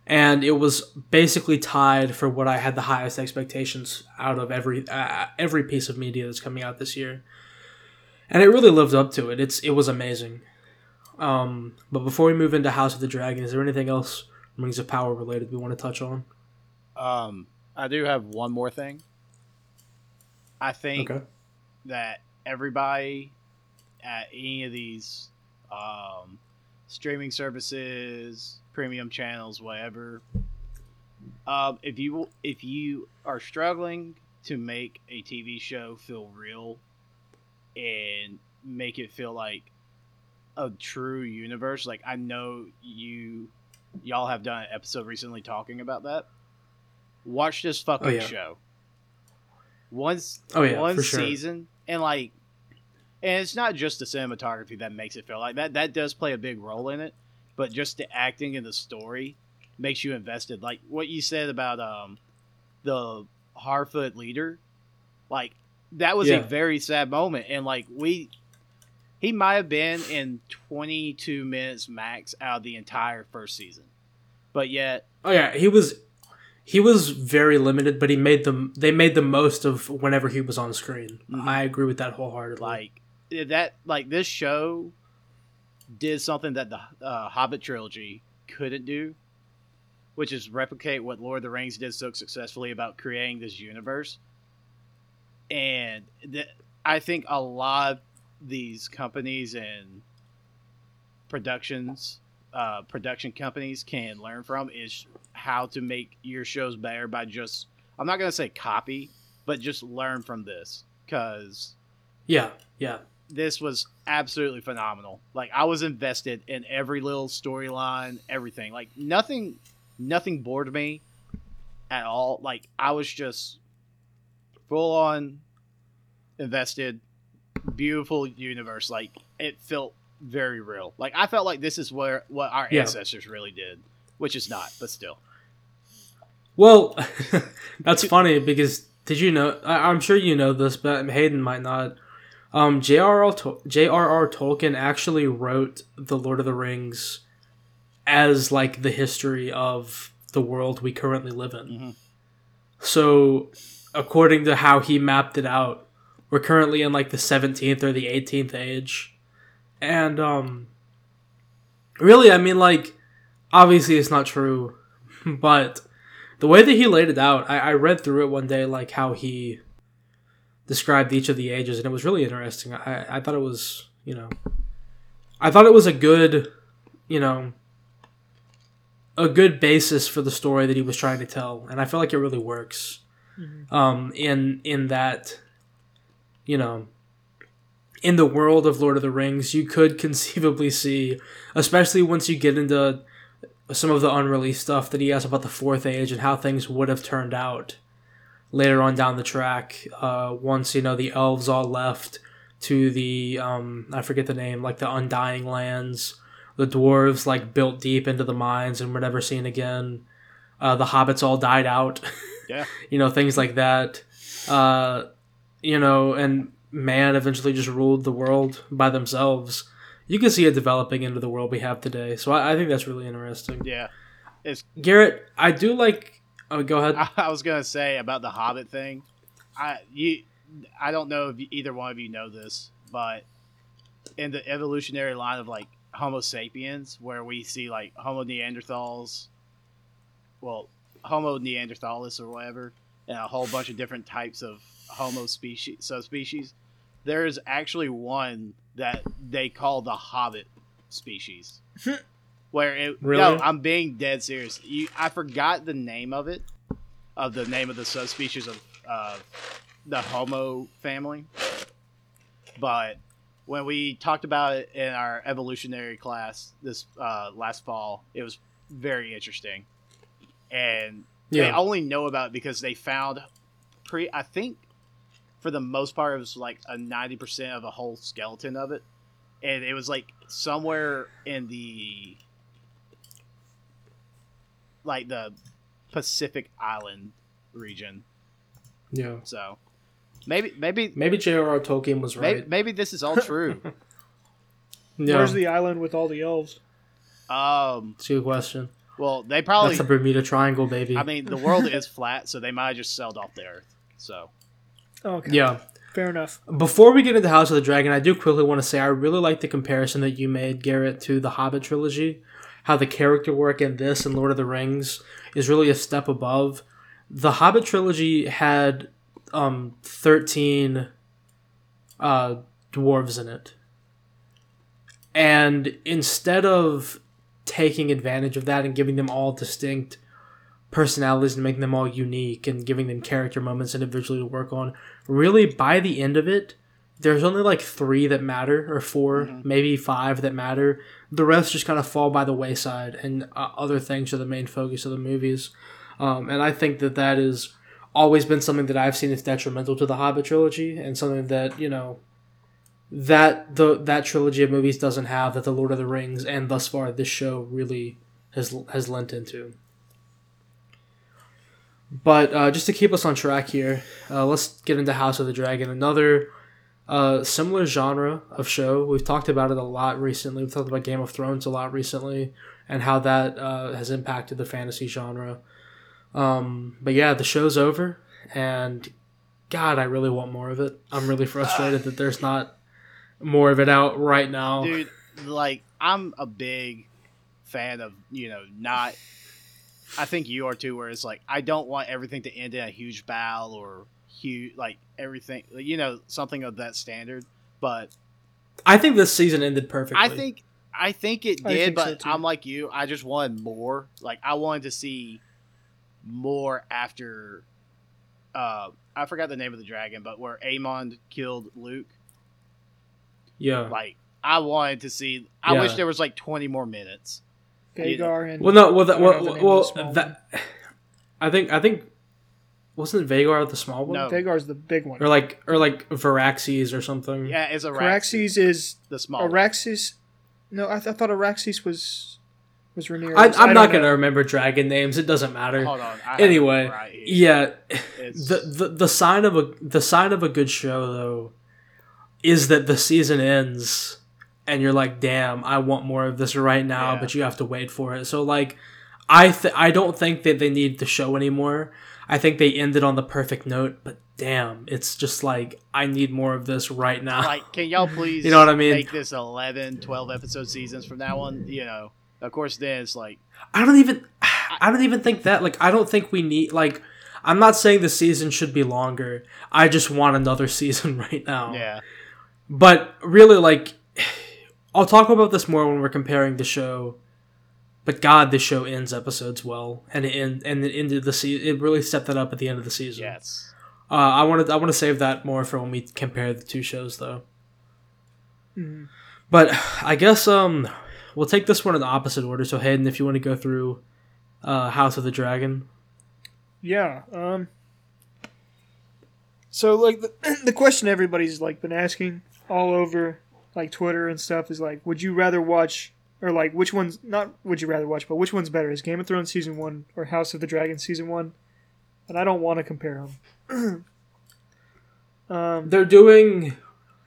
and it was basically tied for what I had the highest expectations out of every uh, every piece of media that's coming out this year, and it really lived up to it. It's it was amazing. Um, but before we move into House of the Dragon, is there anything else Rings of Power related we want to touch on? Um, I do have one more thing. I think that everybody at any of these um, streaming services, premium channels, whatever, um, if you if you are struggling to make a TV show feel real and make it feel like a true universe, like I know you y'all have done an episode recently talking about that. Watch this fucking Oh, yeah. show. Once Oh, yeah, one for sure. season and like and it's not just the cinematography that makes it feel like that that does play a big role in it but just the acting and the story makes you invested like what you said about um the harfoot leader like that was Yeah. a very sad moment and like we he might have been in 22 minutes max out of the entire first season but yet Oh yeah, he was he was very limited, but he made them they made the most of whenever he was on screen. Mhm. I agree with that wholeheartedly. like that like this show did something that the uh, hobbit trilogy couldn't do which is replicate what lord of the rings did so successfully about creating this universe and th- i think a lot of these companies and productions uh, production companies can learn from is how to make your shows better by just i'm not going to say copy but just learn from this because yeah, yeah. this was absolutely phenomenal. Like I was invested in every little storyline, everything. Like nothing nothing bored me at all. Like I was just full on invested. Beautiful universe. Like it felt very real. Like I felt like this is where what our Yeah. ancestors really did, which is not, but still. Well, *laughs* that's funny because did you know? I, I'm sure you know this, but Hayden might not. Um, J.R.R. Tol- J.R.R. Tolkien actually wrote the Lord of the Rings as like the history of the world we currently live in. Mhm. So, according to how he mapped it out, we're currently in like the 17th or the 18th age. And um really, I mean like obviously it's not true, *laughs* but the way that he laid it out, I, I read through it one day like how he described each of the ages and it was really interesting. I, I thought it was you know, I thought it was a good, you know, a good basis for the story that he was trying to tell, and I feel like it really works. Um, in in that, you know, in the world of Lord of the Rings, you could *laughs* conceivably see, especially once you get into some of the unreleased stuff that he has about the Fourth Age and how things would have turned out later on down the track. Uh, once you know the elves all left to the um, I forget the name, like the Undying Lands. The dwarves like built deep into the mines and were never seen again. Uh, the hobbits all died out. *laughs* Yeah. you know things like that. Uh, you know, and man eventually just ruled the world by themselves. You can see it developing into the world we have today. So I, I think that's really interesting. Yeah. It's, Garrett, I do like. Oh, go ahead. I, I was gonna say about the Hobbit thing. I you, I don't know if either one of you know this, but in the evolutionary line of like Homo sapiens, where we see like Homo neanderthals, well, Homo neanderthalis or whatever, and a whole bunch of different types of Homo species subspecies. There is actually one that they call the Hobbit species. *laughs* Where it Really? no, I'm being dead serious. You, I forgot the name of it, of the name of the subspecies of uh, the Homo family. But when we talked about it in our evolutionary class this uh, last fall, it was very interesting, and they only know about it because they found pre. I think for the most part, it was like a ninety percent of a whole skeleton of it, and it was like somewhere in the like the Pacific Island region. Yeah. So maybe maybe Maybe J.R.R. Tolkien was maybe, right. maybe this is all true. *laughs* Yeah. Where's the island with all the elves? um. It's a good question. Well, they probably. That's the Bermuda Triangle, baby. I mean, the world is flat, so they might have just sailed off the Earth. So Oh, okay. yeah. Fair enough. Before we get into House of the Dragon, I do quickly want to say I really like the comparison that you made, Garrett, to the Hobbit trilogy. How the character work in this and Lord of the Rings is really a step above. The Hobbit trilogy had um, 13 uh, dwarves in it. And instead of taking advantage of that and giving them all distinct personalities and making them all unique and giving them character moments individually to work on, really by the end of it there's only like three that matter or 4 Mhm. maybe five that matter. The rest just kind of fall by the wayside and uh, other things are the main focus of the movies. Um, and i think that that has always been something that i've seen as detrimental to the hobbit trilogy and something that you know that the that trilogy of movies doesn't have that the lord of the rings and thus far this show really has has lent into but uh, just to keep us on track here, uh, let's get into House of the Dragon. Another uh, similar genre of show. We've talked about it a lot recently. We've talked about Game of Thrones a lot recently and how that uh, has impacted the fantasy genre. Um, but yeah, the show's over, and God, I really want more of it. I'm really frustrated that there's not more of it out right now. dude like i'm a big fan of you know not i think you are too where it's like i don't want everything to end in a huge battle or huge like everything you know something of that standard but I think this season ended perfectly. i think i think it did think but too. i'm like you i just wanted more like i wanted to see more after uh i forgot the name of the dragon but where Aemond killed luke yeah. like I wanted to see. I Yeah. wish there was like twenty more minutes. Vhagar and Well, no, well, that, I well, the name of well that, I think, I think, wasn't Vhagar the small one, No. Vhagar's the big one. or like, or like Varaxes or something? Yeah, it's a Caraxes is the small. one. No, I, th- I thought Araxes was was Rhaenyra. I, I I'm don't know. gonna remember dragon names. It doesn't matter. Hold on. I Anyway, right. Yeah, It's- the, the the sign of a the sign of a good show though is that the season ends and you're like, damn, I want more of this right now, Yeah. but you have to wait for it. So like, I th- I don't think that they need the show anymore. I think they ended on the perfect note, but damn, it's just like I need more of this right now. like, can y'all please? *laughs* You know what I mean? Make this 11, 12 episode seasons from now on. You know, of course. Then it's like, I don't even I don't even think that like I don't think we need like I'm not saying the season should be longer. I just want another *laughs* season right now. yeah, But really like I'll talk about this more when we're comparing the show. But God, this show ends episodes well, and it end, and it ended the season. It really stepped that up at the end of the season. Yes. Uh, I wanted I want to save that more for when we compare the two shows, though. Mhm. But I guess um, we'll take this one in the opposite order. So Hayden, if you want to go through uh, House of the Dragon, Yeah. Um. So like the, *clears throat* the question everybody's like been asking all over like Twitter and stuff is like, would you rather watch or like which one's not would you rather watch, but which one's better? Is Game of Thrones season one or House of the Dragon season one? And I don't want to compare them. *clears throat* um, they're doing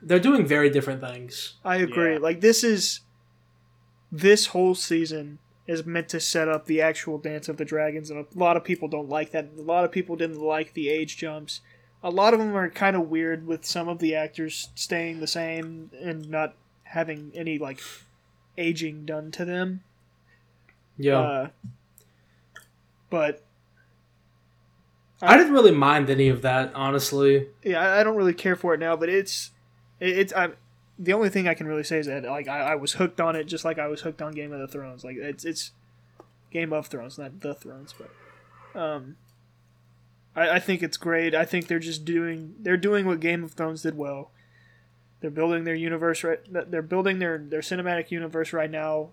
they're doing very different things. I agree. Yeah. Like this is this whole season is meant to set up the actual Dance of the Dragons, and a lot of people don't like that. A lot of people didn't like the age jumps. A lot of them are kind of weird with some of the actors staying the same and not having any like aging done to them. Yeah, Uh, but I didn't really mind any of that, honestly. yeah, I- I don't really care for it now. But it's it- it's I. The only thing I can really say is that like I, I was hooked on it just like I was hooked on Game of the Thrones. Like it's it's Game of Thrones, not the Thrones, but um, I, I think it's great. I think they're just doing they're doing what Game of Thrones did well. They're building their universe right. They're building their their cinematic universe right now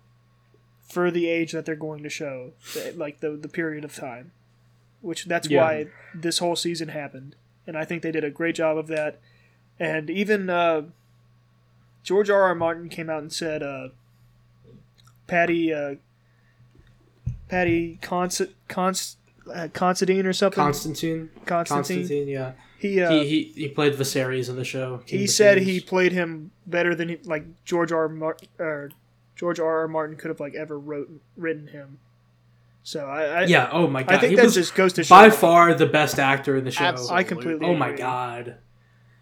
for the age that they're going to show, like the the period of time, which that's Yeah. why this whole season happened, and I think they did a great job of that. And even uh, George R. R. Martin came out and said, uh, "Paddy, uh, Paddy Const, Const, uh, Considine or something, Constantine, Constantine. Constantine, yeah. He uh, he, he he played Viserys in the show. King he said Viserys. he played him better than he, like George R. Mar- or George R. R. Martin could have like ever wrote written him. So I, I Yeah. Oh my god. I think he that was just goes to show. by far the best actor in the show. Absolutely. I completely. Oh my agree. god.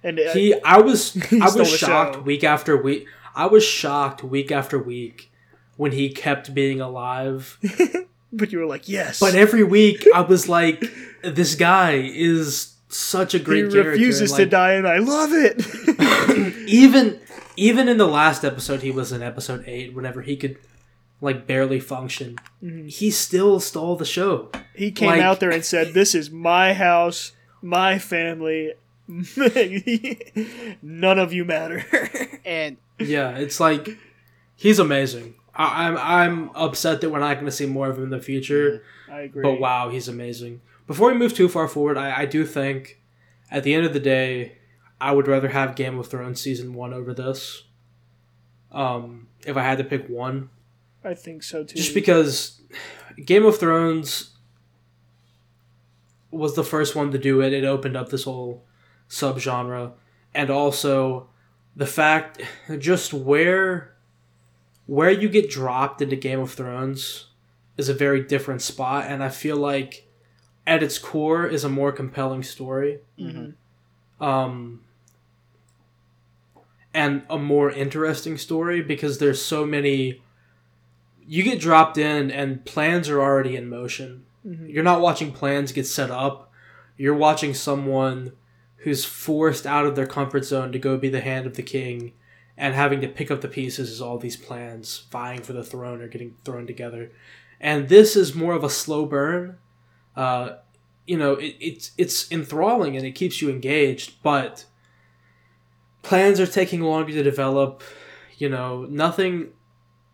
And uh, He. I was. *laughs* He I was shocked show. week after week. I was shocked week after week when he kept being alive. *laughs* but you were like, yes. But every week I was like, this guy is such a he great character. He refuses and, to die, and I love it. *laughs* even even in the last episode he was in episode 8 whenever he could like barely function Mhm. he still stole the show He came Like- out there and said, "This is my house, my family. *laughs* None of you matter." *laughs* And yeah it's like he's amazing I, i'm i'm upset that we're not going to see more of him in the future I agree. but wow he's amazing before we move too far forward I, I do think at the end of the day i would rather have game of thrones season one over this um if i had to pick one I think so too. just because Game of Thrones was the first one to do it. It opened up this whole subgenre, and also the fact just where where you get dropped into Game of Thrones is a very different spot, and I feel like at its core is a more compelling story. Mhm. Um, and a more interesting story because there's so many you get dropped in and plans are already in motion Mhm. you're not watching plans get set up you're watching someone who's forced out of their comfort zone to go be the hand of the king and having to pick up the pieces as all these plans vying for the throne are getting thrown together. And this is more of a slow burn. Uh, you know it, it's it's enthralling and it keeps you engaged but plans are taking longer to develop. You know nothing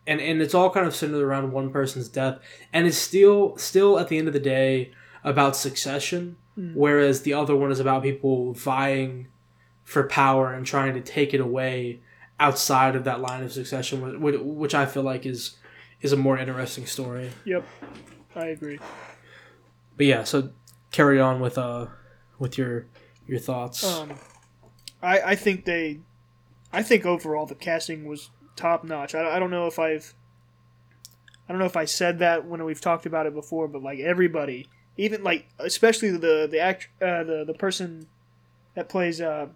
and and it's all kind of centered around one person's death and it's still still at the end of the day about succession Mm. whereas the other one is about people vying for power and trying to take it away outside of that line of succession wh- wh- which i feel like is is a more interesting story Yep, I agree. but yeah so carry on with uh with your your thoughts Um, I I think they, I think overall the casting was top notch. I, I don't know if I've, I don't know if I said that when we've talked about it before, but like everybody, even like especially the the act uh, the the person that plays uh,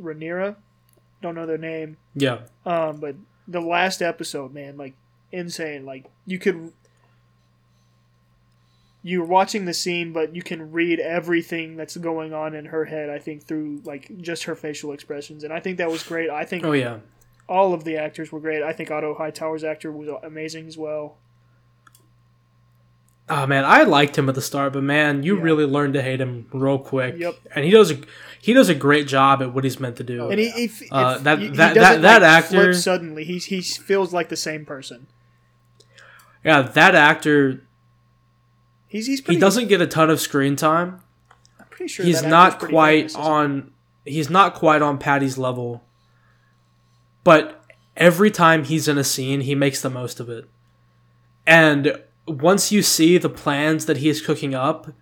Rhaenyra, don't know their name. yeah Um, but the last episode, man, like insane. Like you could, you're watching the scene, but you can read everything that's going on in her head. I think through like just her facial expressions, and I think that was great. I think oh yeah all of the actors were great. I think Otto Hightower's actor was amazing as well. Oh man, I liked him at the start, but man, you Yeah. really learn to hate him real quick. Yep. And he does a he does a great job at what he's meant to do. And he, he, f- Uh, if- that- he- that- that- that like, actor- suddenly he he feels like the same person. yeah, that actor He's he's he doesn't get a ton of screen time. I'm pretty sure he's not quite on he's not quite on Paddy's level. But every time he's in a scene, he makes the most of it. And once you see the plans that he's cooking up,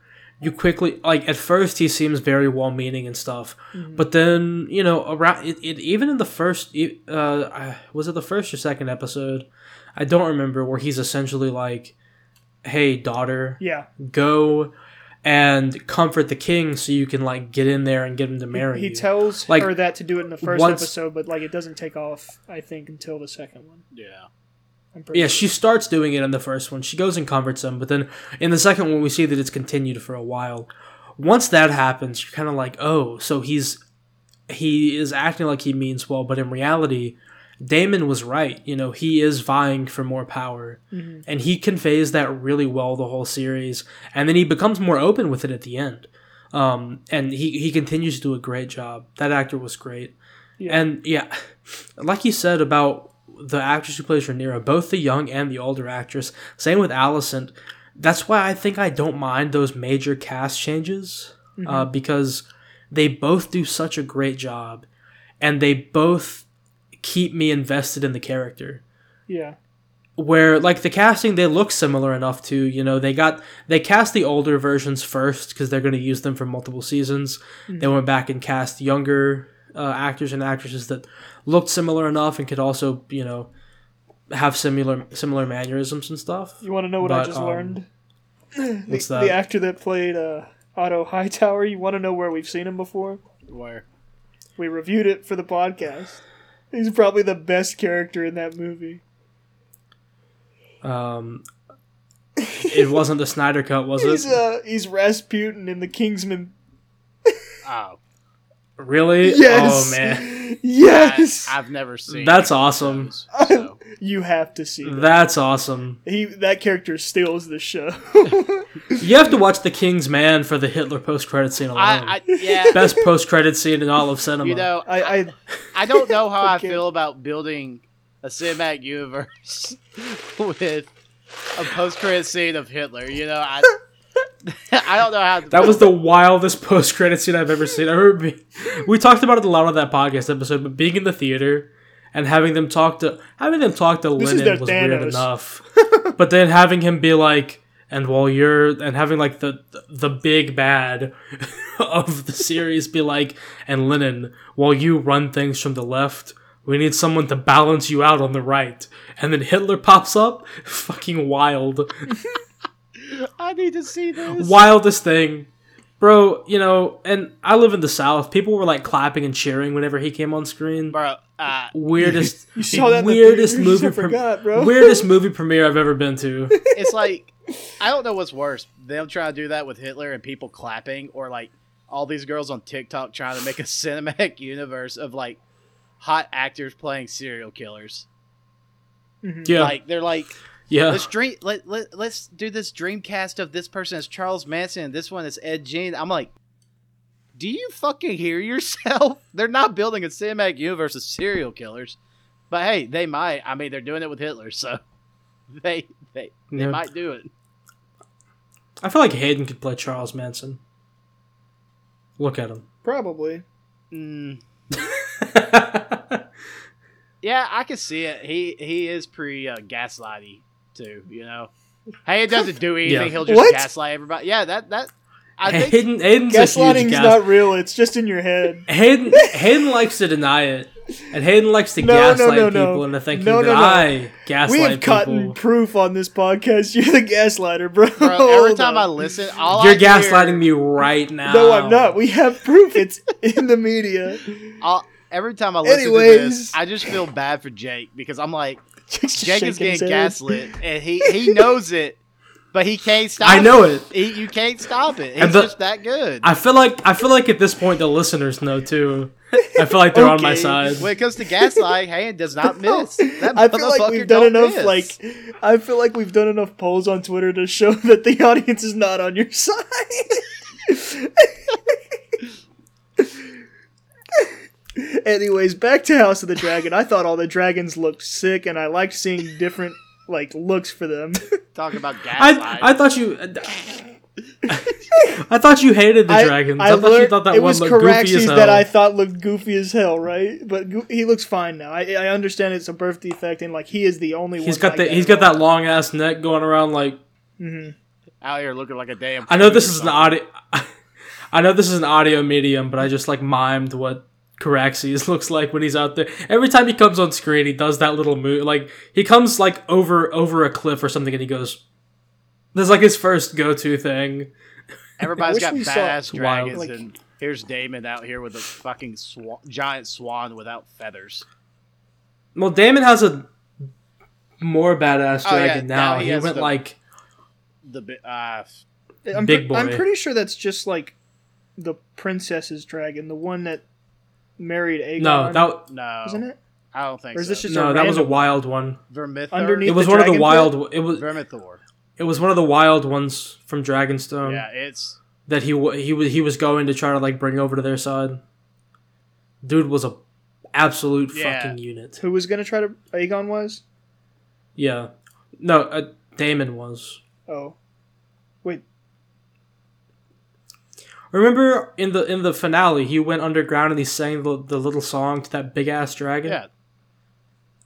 you quickly like at first he seems very well meaning and stuff. Mm-hmm. But then, you know, around it, it even in the first e- uh was it the first or second episode? I don't remember where he's essentially like, "Hey, daughter, Yeah, go and comfort the king so you can like get in there and get him to marry he you. tells Like, her that to do it in the first once- episode, but like it doesn't take off. I think until the second one. Yeah. Yeah, she starts doing it in the first one. She goes and comforts him, but then in the second one we see that it's continued for a while. Once that happens, you're kind of like, "Oh, so he's he is acting like he means well, but in reality, Daemon was right. You know, he is vying for more power, Mhm. and he conveys that really well the whole series. And then he becomes more open with it at the end. Um, and he he continues to do a great job. That actor was great. Yeah. And yeah, like you said about the actress who plays Rhaenyra, both the young and the older actress. Same with Alicent. That's why I think I don't mind those major cast changes uh, because they both do such a great job, and they both keep me invested in the character yeah, where like the casting they look similar enough to you know they got they cast the older versions first because they're going to use them for multiple seasons they went back and cast younger uh, actors and actresses that looked similar enough and could also you know have similar similar mannerisms and stuff You want to know what I just um, learned? *laughs* what's the, that the actor that played uh, Otto Hightower. You want to know where we've seen him before? Where? We reviewed it for the podcast. He's probably the best character in that movie. um it wasn't the snyder cut was *laughs* He's it uh he's Rasputin in the Kingsman. *laughs* Oh, really Yes. oh man Yes. I, have never seen. That's awesome. those, so. you have to see. That. that's awesome He that character steals the show. *laughs* you have to watch the king's man for the hitler post-credit scene alone I, I yeah. best post credit scene in all of cinema. You know, I, I I don't know how *laughs* I feel about building a cinematic universe *laughs* with a post-credit scene of Hitler. You know, I *laughs* I don't know how. To, that was the wildest post credit scene I've ever seen. I remember being, we talked about it a lot on that podcast episode, but being in the theater and having them talk to having them talk to This Lenin was weird enough. *laughs* but then having him be like, and while you're and having like the the big bad *laughs* of the series be like, and Lenin, while you run things from the left. We need someone to balance you out on the right. And then Hitler pops up. Fucking wild. I need to see this. wildest thing bro you know and i live in the south people were like clapping and cheering whenever he came on screen bro? Uh, weirdest *laughs* you saw that in the weirdest movie I pre- forgot, bro. weirdest *laughs* movie premiere i've ever been to it's like I don't know what's worse: them trying to do that with Hitler and people clapping, or like all these girls on TikTok trying to make a *laughs* cinematic universe of like hot actors playing serial killers. Mhm. yeah Like they're like, yeah let's dream, let, let let's do this dreamcast of this person as Charles Manson and this one is Ed Gein. I'm like, do you fucking hear yourself? *laughs* They're not building a cinematic universe of serial killers, but hey, they might. I mean, they're doing it with Hitler, so *laughs* they they they Yeah. might do it. i feel like hayden could play charles manson look at him Probably. Mm, *laughs* yeah, I can see it. He he is pretty uh, gaslighty too. You know, hey, it doesn't do *laughs* anything. Yeah. He'll just What? gaslight everybody. Yeah, that that I think hayden hayden's a huge Gaslighting's gas- not real. It's just in your head. *laughs* hayden hayden likes to deny it and hayden likes to No, no, gaslight no, no. people into thinking No, that no, no. i gaslight we have gotten proof on this podcast. *laughs* You're the gaslighter, bro. bro, every time I listen, all you're I hear- gaslighting me right now No, I'm not. We have proof. It's in the media. all- every time I listen to Anyways. this, I just feel bad for Jake because I'm like, Jake's just Jake is getting gaslit, and he he knows it, but he can't stop. I know it. He, you can't stop it. The- just that good. I feel like I feel like at this point the listeners know too. I feel like they're on my *laughs* side. when it comes to Gaslight, hand does not *laughs* miss. That I feel like we've done enough. miss. Like, I feel like we've done enough polls on Twitter to show *laughs* that the audience is not on your side. *laughs* Anyways, back to House of the Dragon. I thought all the dragons looked sick, and I liked seeing different like looks for them. *laughs* talking about Gaslight. I I thought you. *laughs* I thought you hated the I- dragons. I I, thought you thought that it one was looked goofy as hell. that I thought looked goofy as hell, right? But Go- he looks fine now. I, I understand it's a birth defect, and like he is the only one. he's got like the he's got that long ass neck going around like. hmm out here looking like a damn. I know this prude or is an audio. I know this is an audio medium, but I just like mimed what Caraxes *laughs* looks like when he's out there. Every time he comes on screen, he does that little move. Like he comes like over over a cliff or something, and he goes. There's like his first go to thing. *laughs* Everybody's got we saw- badass Wild. dragons, Like- and here's Daemon out here with a fucking swan, giant swan without feathers. Well, Daemon has a more badass Oh, yeah, dragon now now. he He, went the- like The bi- uh, I'm, Big pre- I'm pretty sure that's just like the princess's dragon, the one that married Aegon. no, that no, isn't it? I don't think Or is so. this just no, a that was a wild one. Vermithor? Underneath- It was the one of the dragon wild. It was Vermithor. it was one of the wild ones from Dragonstone yeah, it's that he he was he was going to try to like bring over to their side. Dude was a absolute Yeah. fucking unit. Who was gonna try to? Aegon was. Yeah, no, uh, Daemon was. Oh, wait. Remember in the in the finale, he went underground and he sang the, the little song to that big ass dragon. yeah.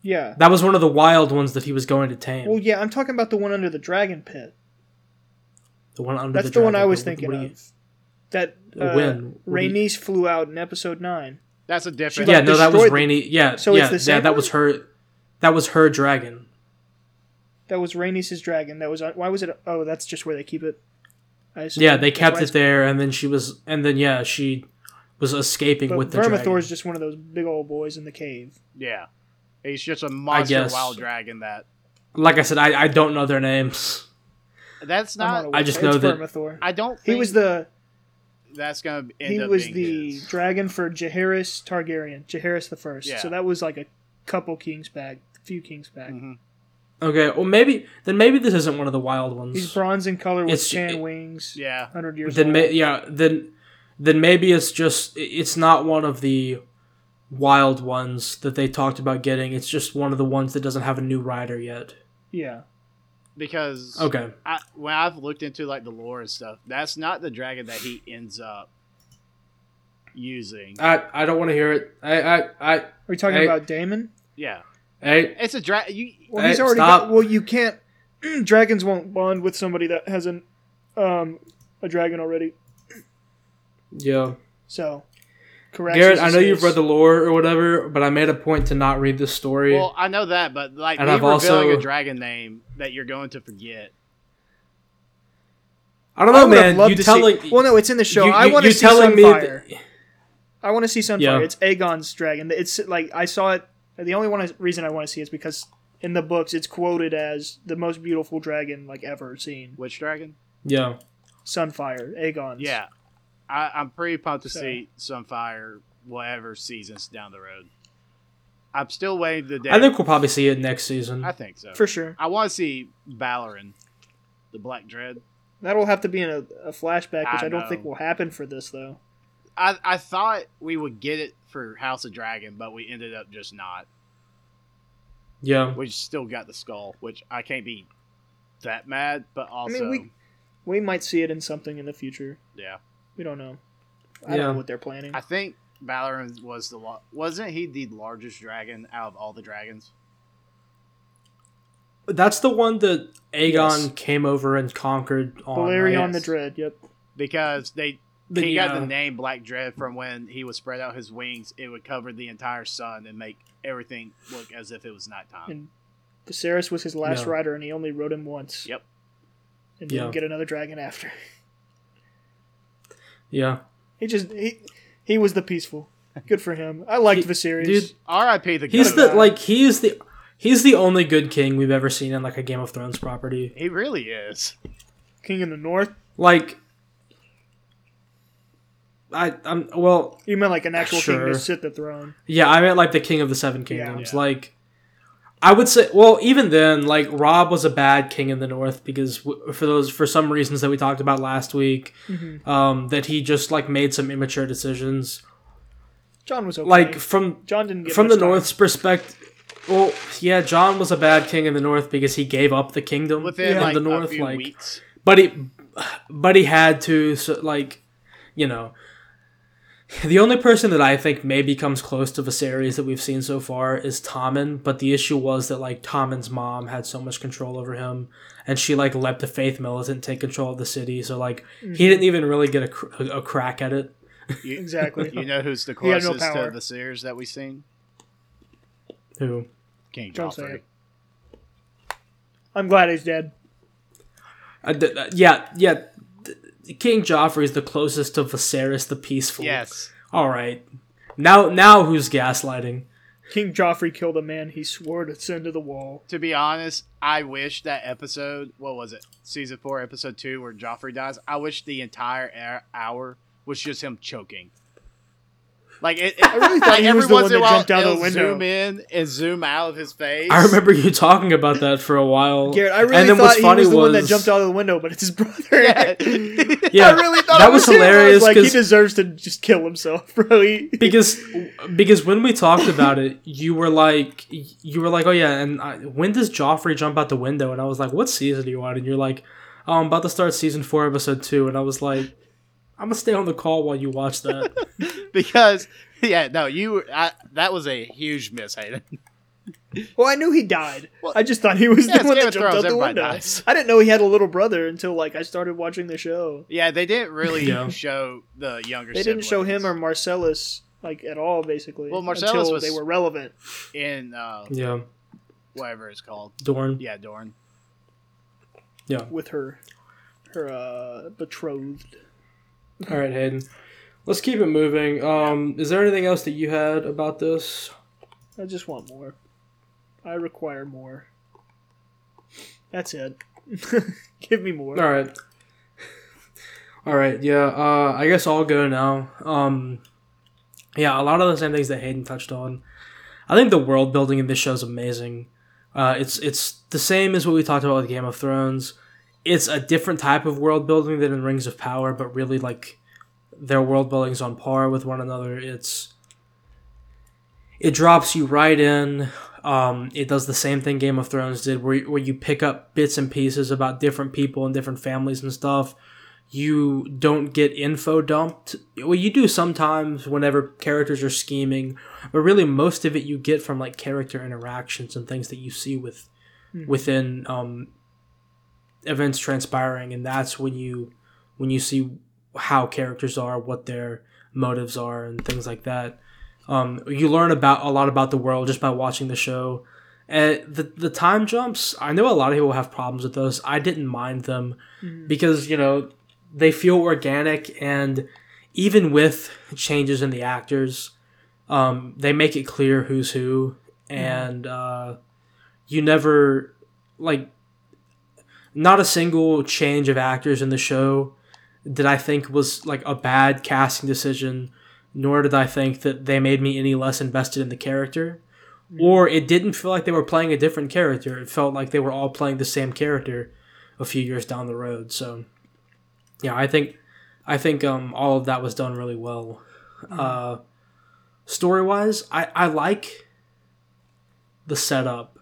Yeah. that was one of the wild ones that he was going to tame. Well, yeah. I'm talking about the one under the dragon pit. the one under That's the, the, one I was What- thinking what do you- of. That Uh, uh, when? What do you- flew out in episode nine. That's a different. She, yeah, no, that was destroyed Rainy. Yeah, So it's yeah, the yeah. same That was her. That was her dragon. That was Rhaenys' dragon. That was why was it? Oh, that's just where they keep it. I assume. Yeah, they kept it there, and then she was, and then yeah, she was escaping But with the Vermithor dragon. is just one of those big old boys in the cave. yeah, he's just a monster guess. wild dragon. That Like I said, I, I don't know their names. that's not. not I just know It's that- Vermithor. I don't. He was the That's gonna end he up was being the his. dragon for Jaehaerys Targaryen, Jaehaerys the first. Yeah. So that was like a couple kings back, a few kings back. Mhm. Okay, well maybe then maybe this isn't one of the wild ones. He's bronze in color with It's- tan it- wings. Yeah, hundred years then old. may, yeah then then maybe it's just it's not one of the wild ones that they talked about getting. It's just one of the ones that doesn't have a new rider yet. yeah, because Okay. I, when I've looked into like the lore and stuff, that's not the dragon that he ends up using. I I don't want to hear it. I I I are we talking Hey. about Daemon? yeah, hey it's a dragon. You Well, he's Hey, already stop. got. Well, you can't. *clears throat* dragons won't bond with somebody that has an um a dragon already. yeah. So, correct. Garrett, I know you've read the lore or whatever, but I made a point to not read this story. well, I know that, but like And I've also- a dragon name that you're going to forget. I don't know, would have man. You telling see. Well, no, it's in the show. you- I want to you see telling me Sunfire. that- I want to see Sunfire. Yeah. It's Aegon's dragon. It's like I saw it. The only one reason I want to see is because in the books it's quoted as the most beautiful dragon like ever seen. Which dragon? yeah. Sunfire, Aegon's. Yeah, I, I'm pretty pumped to So- see Sunfire whatever seasons down the road. I'm still waiting the day. I think we'll probably see it next season. I think so. for sure. I want to see Balerion, the Black Dread. That'll have to be in a, a flashback, which I, I don't think will happen for this though. I, I thought we would get it for House of Dragon, but we ended up just not. Yeah. We still got the skull, which I can't be that mad, but also, I mean, we- We might see it in something in the future. yeah. We don't know. I don't know what they're planning. I think Balerion was the lo- wasn't he the largest dragon out of all the dragons? That's the one that Aegon Yes. came over and conquered on. Balerion right? the Dread. Yep. Because they The- he got yeah. the uh, name Black Dread from when he would spread out his wings. It would cover the entire sun and make everything look as if it was nighttime. And Viserys was his last Yeah. rider, and he only rode him once. Yep. And didn't Yeah. get another dragon after. *laughs* Yeah. He just he he was the peaceful. Good for him. I liked He- Viserys. dude, R.I.P. the He's goat. the like he is the He's the only good king we've ever seen in like a Game of Thrones property. He really is. King in the North. Like, I, I'm well, You meant like an actual king to sit the throne. yeah, I meant like the king of the Seven Kingdoms. Yeah. Like, I would say, well, even then, like Robb was a bad king in the North because w- for those for some reasons that we talked about last week, Mhm. um, that he just like made some immature decisions. Jon was okay. Like from Jon didn't get from the time. North's perspective. Well, yeah, Jon was a bad king in the North because he gave up the kingdom Within in like the a North. few Like, weeks. but he but he had to so like you know *laughs* the only person that i think maybe comes close to Viserys that we've seen so far is Tommen but the issue was that like Tommen's mom had so much control over him and she like let the faith militant take control of the city so like Mm-hmm. he didn't even really get a, cr- a, a crack at it You, Exactly. you know who's the *laughs* He had no closest to the Sears that we've seen? who King Joffrey. I'm glad he's dead. uh, th- uh, yeah yeah th- King Joffrey is the closest to Viserys the peaceful Yes. all right now now who's gaslighting King Joffrey killed a man he swore to send to the wall. To be honest, I wish that episode, what was it? Season 4, episode 2, where Joffrey dies, I wish the entire hour- hour was just him choking. Like, it, it, I really thought like he every was the once one in a that while, jumped out of the it'll window. zoom in and zoom out of his face. I remember you talking about that for a while. Garrett, I really and then thought what's he funny was the one that jumped out of the window, but it's his brother. Yeah. *laughs* Yeah, I really thought that it was him. I hilarious like he deserves to just kill himself, *laughs* bro. He, because because when we talked about it, you were like you were like, oh yeah, and I, when does Joffrey jump out the window? And I was like, what season are you on? And you're like, oh, I'm about to start season four, episode two, and I was like, I'm gonna stay on the call while you watch that. *laughs* because, yeah, no, you, I, that was a huge miss, Hayden. well, I knew he died. Well, I just thought he was yeah, the one that jumped out the window. dies. I didn't know he had a little brother until like I started watching the show. Yeah, they didn't really Yeah. show the younger They didn't show him or Myrcella like at all, basically. Well, Myrcella until was- they were relevant. in, uh, yeah, whatever it's called. Dorne. Yeah, Dorne. Yeah. with her her uh, betrothed. All right, Hayden. Let's keep it moving. Um, is there anything else that you had about this? I just want more. I require more. That's it. *laughs* Give me more. All right. All right. Yeah. Uh, I guess I'll go now. Um, yeah, a lot of the same things that Hayden touched on. I think the world building in this show is amazing. Uh, it's it's the same as what we talked about with Game of Thrones. It's a different type of world building than in Rings of Power, but really like their world building's on par with one another. It's it drops you right in. Um, it does the same thing Game of Thrones did, where where you pick up bits and pieces about different people and different families and stuff. You don't get info dumped. Well, you do sometimes whenever characters are scheming, but really most of it you get from like character interactions and things that you see with within um, events transpiring, and that's when you when you see how characters are, what their motives are, and things like that. Um, you learn about a lot about the world just by watching the show. And the the time jumps, I know a lot of people have problems with those. I didn't mind them because you know they feel organic, and even with changes in the actors, um, they make it clear who's who, and uh, you never like not a single change of actors in the show that I think was like a bad casting decision, nor did I think that they made me any less invested in the character. Or it didn't feel like they were playing a different character. It felt like they were all playing the same character a few years down the road. So yeah, I think I think um, all of that was done really well. Uh, story wise, I, I like the setup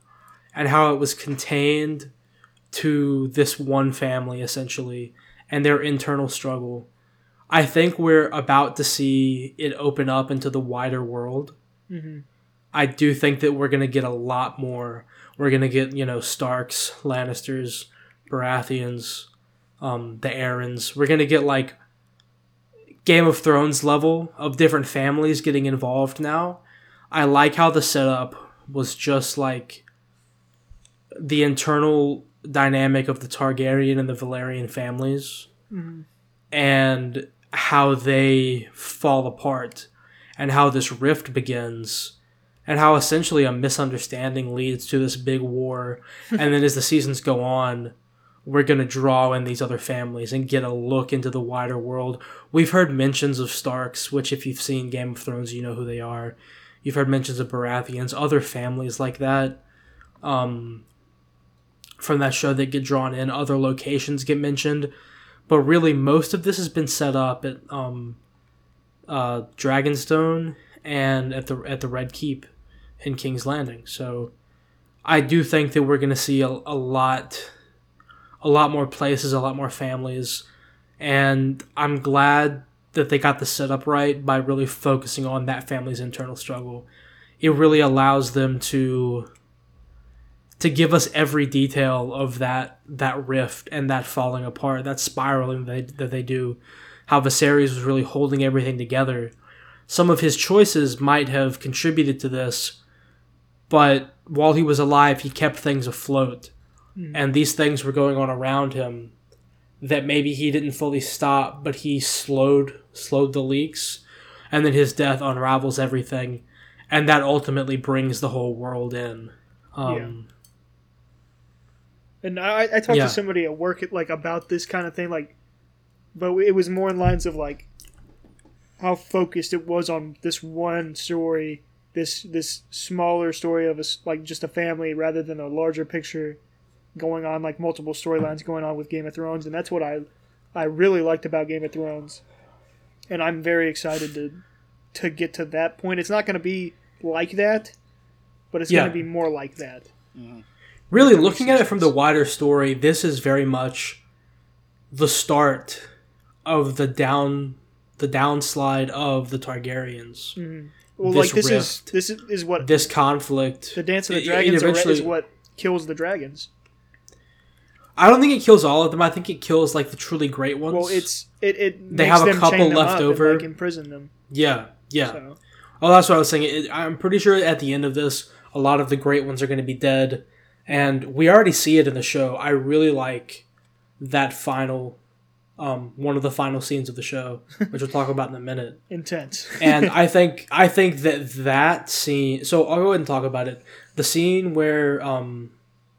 and how it was contained to this one family essentially and their internal struggle. I think we're about to see it open up into the wider world. Mhm. I do think that we're going to get a lot more. We're going to get, you know, Starks, Lannisters, Baratheons, um, the Arryns. We're going to get like Game of Thrones level of different families getting involved now. I like how the setup was just like the internal dynamic of the Targaryen and the Velaryon families Mhm. and how they fall apart and how this rift begins and how essentially a misunderstanding leads to this big war. *laughs* and then as the seasons go on, we're going to draw in these other families and get a look into the wider world. We've heard mentions of Starks, which, if you've seen Game of Thrones, you know who they are. You've heard mentions of Baratheons, other families like that. Um, from that show that get drawn in, other locations get mentioned, but really most of this has been set up at um, uh, Dragonstone and at the at the Red Keep in King's Landing. So I do think that we're going to see a, a lot a lot more places, a lot more families, and I'm glad that they got the setup right by really focusing on that family's internal struggle. It really allows them to to give us every detail of that that rift and that falling apart, that spiraling that they, that they do, how Viserys was really holding everything together. Some of his choices might have contributed to this, but while he was alive, he kept things afloat, Mhm. and these things were going on around him that maybe he didn't fully stop, but he slowed slowed the leaks, and then his death unravels everything, and that ultimately brings the whole world in. Um, And I, I talked Yeah. to somebody at work like about this kind of thing, like, but it was more in lines of like how focused it was on this one story, this this smaller story of a s like just a family rather than a larger picture going on, like multiple storylines going on with Game of Thrones, and that's what I I really liked about Game of Thrones, and I'm very excited to to get to that point. It's not going to be like that, but it's Yeah. going to be more like that. Mm-hmm. Really looking at it from the wider story this is very much the start of the down the downslide of the targaryens mm-hmm. Well, This like this rift. is this is, is what this conflict the Dance of the it- it Dragons eventually- is what kills the dragons. i don't think it kills all of them i think it kills like the truly great ones Well, it's it it They have a couple left up and, over. like imprison them. yeah yeah So oh that's what i was saying it, i'm pretty sure at the end of this a lot of the great ones are going to be dead and we already see it in the show i really like that final um, one of the final scenes of the show *laughs* which we'll talk about in a minute intense. and I *laughs* think I think that that scene. So I'll go ahead and talk about it. The scene where um,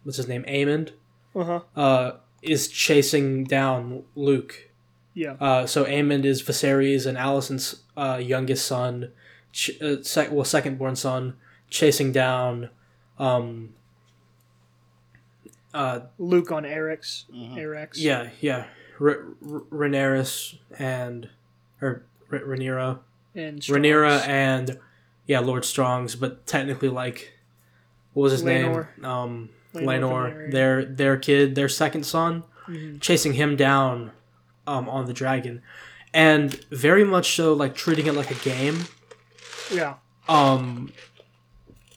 what's his name, Aemond, uh huh. uh, is chasing down Luke. Yeah. Uh, so Aemond is Viserys and Alicent's uh, youngest son, ch- uh, sec- well, second born son, chasing down. Um, uh, Luke on Arrax. Mhm. Arrax. yeah, yeah, R- R- Rhaenyra and or R- Rhaenyra. And Rhaenyra and yeah, Lord Strong's, but technically like what was his Laenor. name? Um Laenor Laenor. Their their kid, their second son, Mhm. chasing him down um on the dragon. And very much so like treating it like a game. Yeah. Um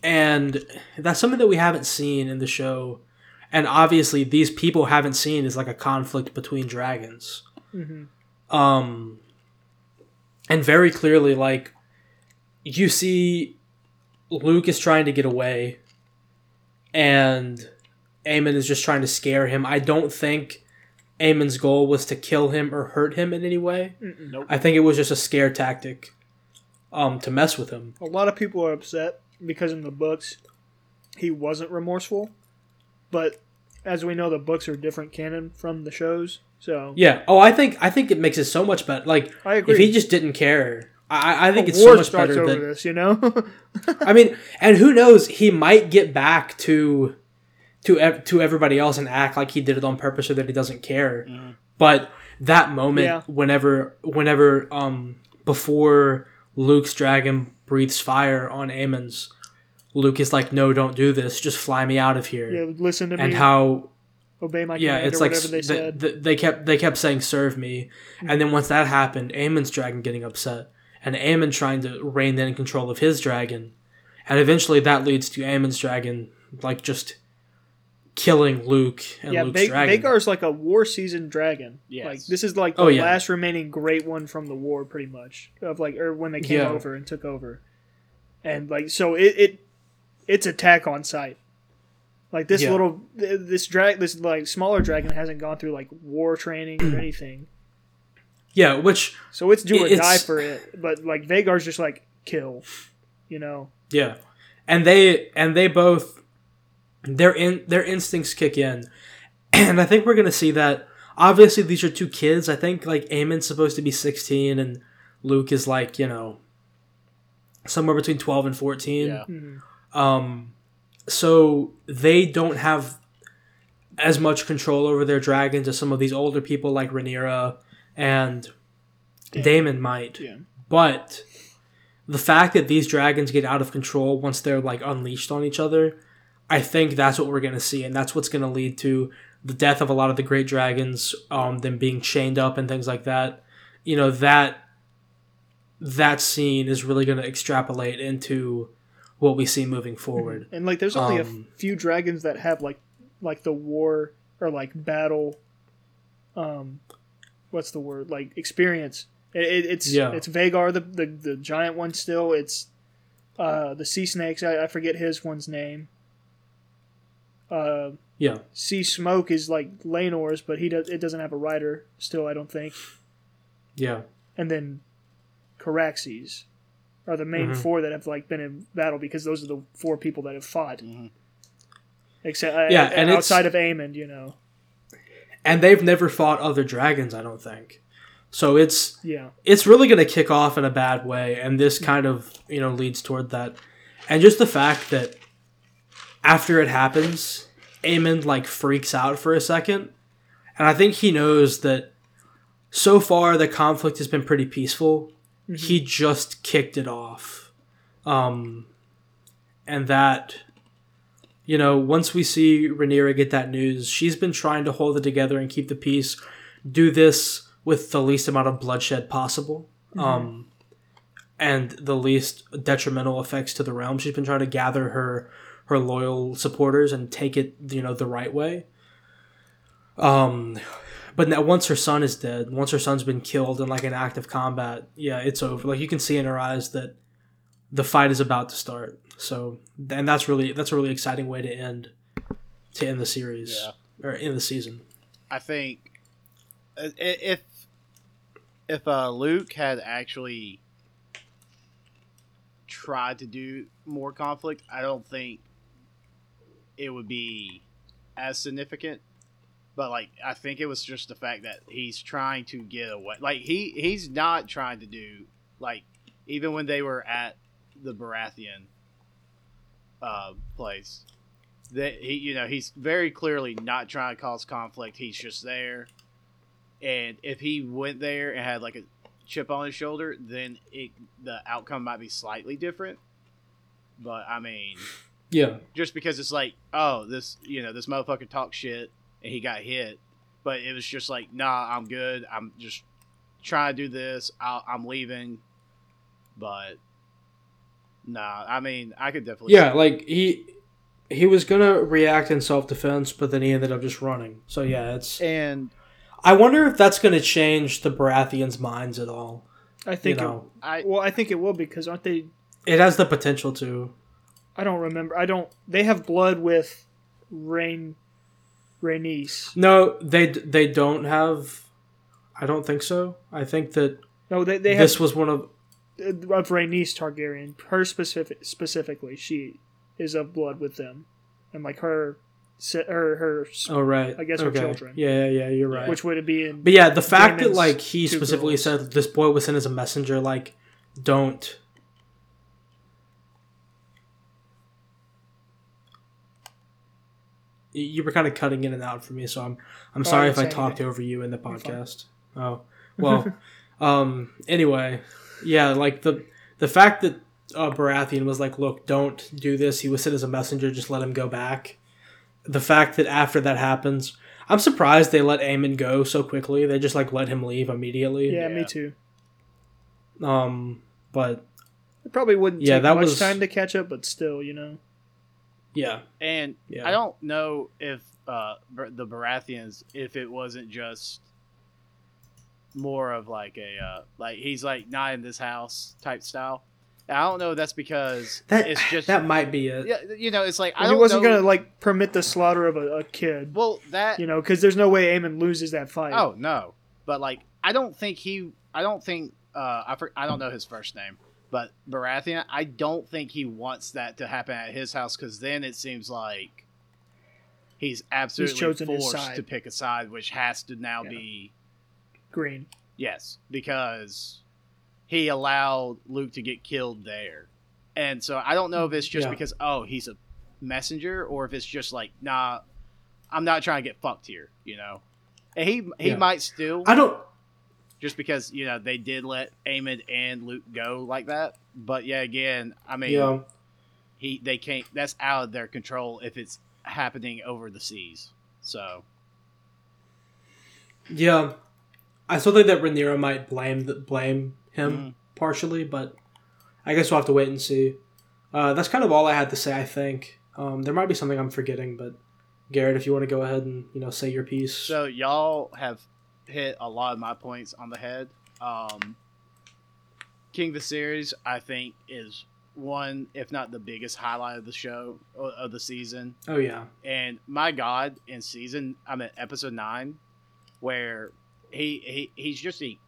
and that's something that we haven't seen in the show. And obviously these people haven't seen is like a conflict between dragons. hmm Um, and very clearly, like, you see Luke is trying to get away, and Aemond is just trying to scare him. I don't think Aemond's goal was to kill him or hurt him in any way. Nope. I think it was just a scare tactic um, to mess with him. A lot of people are upset because in the books he wasn't remorseful, but as we know, the books are different canon from the shows. So Yeah. Oh, I think I think it makes it so much better. Like, I agree. if he just didn't care, I, I think A it's war so much starts better over that this, you know. *laughs* I mean, and who knows? He might get back to to ev- to everybody else and act like he did it on purpose or that he doesn't care. Mhm. But that moment, Yeah. whenever whenever um before Luke's dragon breathes fire on Aemond's, Luke is like, "No, don't do this. Just fly me out of here." yeah, listen to me. and how obey my yeah, it's or like whatever they s- said. the- the- they kept they kept saying serve me, and then once that happened, Aemond's dragon getting upset, and Aemond trying to rein in control of his dragon, and eventually that leads to Aemond's dragon like just killing Luke and yeah, Luke's Va- dragon. Vhagar's like a war seasoned dragon. Yes. Like this is like oh, the Oh, yeah. last remaining great one from the war, pretty much of like or when they came Yeah. over and took over, and like so it, it it's attack on sight. Like this Yeah. little this drag this like smaller dragon hasn't gone through like war training or *clears throat* anything, yeah, which so it's do or It's- die for it. But like Vhagar's just like kill, you know. yeah, and they and they both their in their instincts kick in, *clears throat* and I think we're gonna see that. Obviously, these are two kids. I think like Aemond's supposed to be sixteen, and Luke is like you know somewhere between twelve and fourteen. Yeah. Mm-hmm. Um, so they don't have as much control over their dragons as some of these older people like Rhaenyra and Daemon might. But the fact that these dragons get out of control once they're like unleashed on each other, I think that's what we're gonna see, and that's what's gonna lead to the death of a lot of the great dragons, um, them being chained up and things like that. You know that that scene is really gonna extrapolate into what we see moving forward. *laughs* And like, there's only Um, a few dragons that have like, like the war or like battle. Um, what's the word? Like experience. It, it, it's Yeah. it's Vhagar, the, the the giant one. Still, it's uh the sea snakes. I, I forget his one's name. Uh, Yeah. Sea Smoke is like Laenor's, but he does it doesn't have a rider. Still, I don't think. Yeah. And then Caraxes are the main Mhm. four that have like been in battle because those are the four people that have fought. Mhm. Except uh, Yeah, uh, and outside of Aemond, you know. And they've never fought other dragons, I don't think. So it's Yeah. it's really going to kick off in a bad way and this kind of you know leads toward that and just the fact that after it happens Aemond like freaks out for a second and i think he knows that so far the conflict has been pretty peaceful he just kicked it off um and that you know once we see Rhaenyra get that news she's been trying to hold it together and keep the peace do this with the least amount of bloodshed possible um, and the least detrimental effects to the realm. She's been trying to gather her her loyal supporters and take it you know the right way. Um, but now once her son is dead, once her son's been killed in like an act of combat, yeah, it's over. Like you can see in her eyes that the fight is about to start. So and that's really that's a really exciting way to end to end the series Yeah. or end the season. I think uh, if if uh, Luke had actually tried to do more conflict, I don't think it would be as significant. But like, I think it was just the fact that he's trying to get away. Like he he's not trying to do like even when they were at the Baratheon uh, place that he you know he's very clearly not trying to cause conflict. He's just there. And if he went there and had like a chip on his shoulder then it the outcome might be slightly different. But i mean Yeah, just because it's like oh this you know this motherfucker talked shit and he got hit but it was just like nah i'm good i'm just trying to do this I'll, i'm leaving but nah i mean i could definitely Yeah, like he he was gonna react in self defense, but then he ended up just running. So yeah, it's. and I wonder if that's gonna change the Baratheons' minds at all. I think. you know, i well, I think it will because aren't they? it has the potential to. I don't remember. I don't. They have blood with Rain. Rhaenys. No, they they don't have. I don't think so. I think that No, they they this have was one of. Uh, of Rhaenys Targaryen. Her specific specifically, she is of blood with them, and like her, her her, Oh right. I guess her children. Yeah, yeah, yeah. You're right. which would it be in. But yeah, the fact that like he specifically girls. said this boy was sent as a messenger, like, don't. You were kind of cutting in and out for me, so I'm I'm Oh, sorry if I talked anything. over you in the podcast. Oh *laughs* well, um. Anyway, yeah, like the the fact that uh, Baratheon was like, "Look, don't do this." He was sent as a messenger. Just let him go back. The fact that after that happens, I'm surprised they let Aemond go so quickly. They just like let him leave immediately. yeah, Yeah. me too. Um, but It probably wouldn't Yeah, take that much was- time to catch up, but still, you know. Yeah, And Yeah. I don't know if uh, the Baratheons, if it wasn't just more of like a uh, like he's like not in this house type style. And I don't know. if That's because that it's just that might be it. yeah. You know, it's like I he wasn't know. gonna like permit the slaughter of a, a kid, well, that you know, because there's no way Aemond loses that fight. oh no, but like I don't think he. I don't think uh, I for, I don't know his first name, But Baratheon, I don't think he wants that to happen at his house because then it seems like he's absolutely chosen forced to pick a side, which has to now Yeah. be Green. yes because he allowed Luke to get killed there, and so I don't know if it's just Yeah. because oh he's a messenger or if it's just like nah, I'm not trying to get fucked here, you know. And he he Yeah. might still I don't. Just because you know they did let Aemond and Luke go like that. But yeah, again, I mean, Yeah. he they can't. That's out of their control if it's happening over the seas. So Yeah. I still think that Rhaenyra might blame the, blame him Mhm. partially, but I guess we'll have to wait and see. Uh, that's kind of all I had to say. I think um, there might be something I'm forgetting, but Garrett, if you want to go ahead and you know say your piece. so y'all have hit a lot of my points on the head. Um, King Viserys, I think, is one, if not the biggest highlight of the show of the season. oh yeah, And my God, in season, I'm at episode nine, where he, he he's just a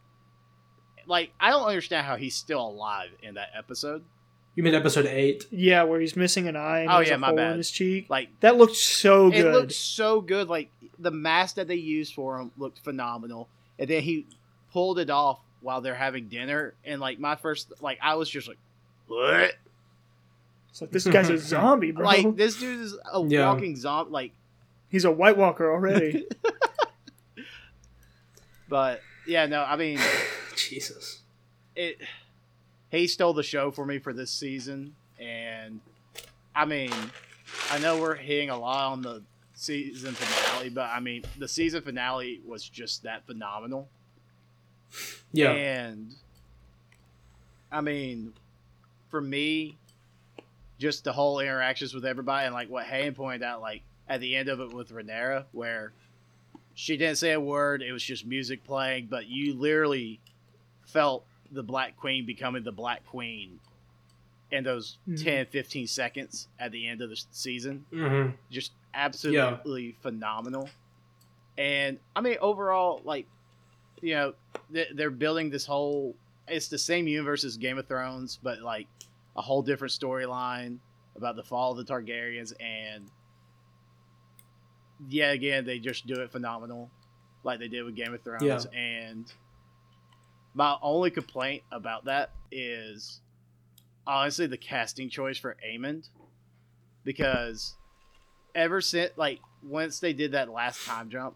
like I don't understand how he's still alive in that episode. You mean episode eight? Yeah, where he's missing an eye and Oh, yeah, a my hole bad. in his cheek. Like That looked so good. it looked so good. Like the mask that they used for him looked phenomenal, and then he pulled it off while they're having dinner. And like my first, like I was just like, what? It's like this guy's a *laughs* zombie, bro. Like this dude is a Yeah. walking zombie. Like, He's a White Walker already. *laughs* *laughs* but yeah, no, I mean Jesus. it. He stole the show for me for this season, and I mean, I know we're hitting a lot on the season finale, but I mean, the season finale was just that phenomenal. Yeah. And I mean, for me, just the whole interactions with everybody and like what Hayden pointed out, like at the end of it with Rhaenyra, where she didn't say a word, it was just music playing, but you literally felt the Black Queen becoming the Black Queen in those Mhm. 10, 15 seconds at the end of the season hmm just absolutely phenomenal. And I mean, overall, like, you know, they- they're building this whole. It's the same universe as Game of Thrones, but like a whole different storyline about the fall of the Targaryens. And yeah, again, they just do it phenomenal, like they did with Game of Thrones. Yeah. And my only complaint about that is honestly the casting choice for Aemond, because ever since like once they did that last time jump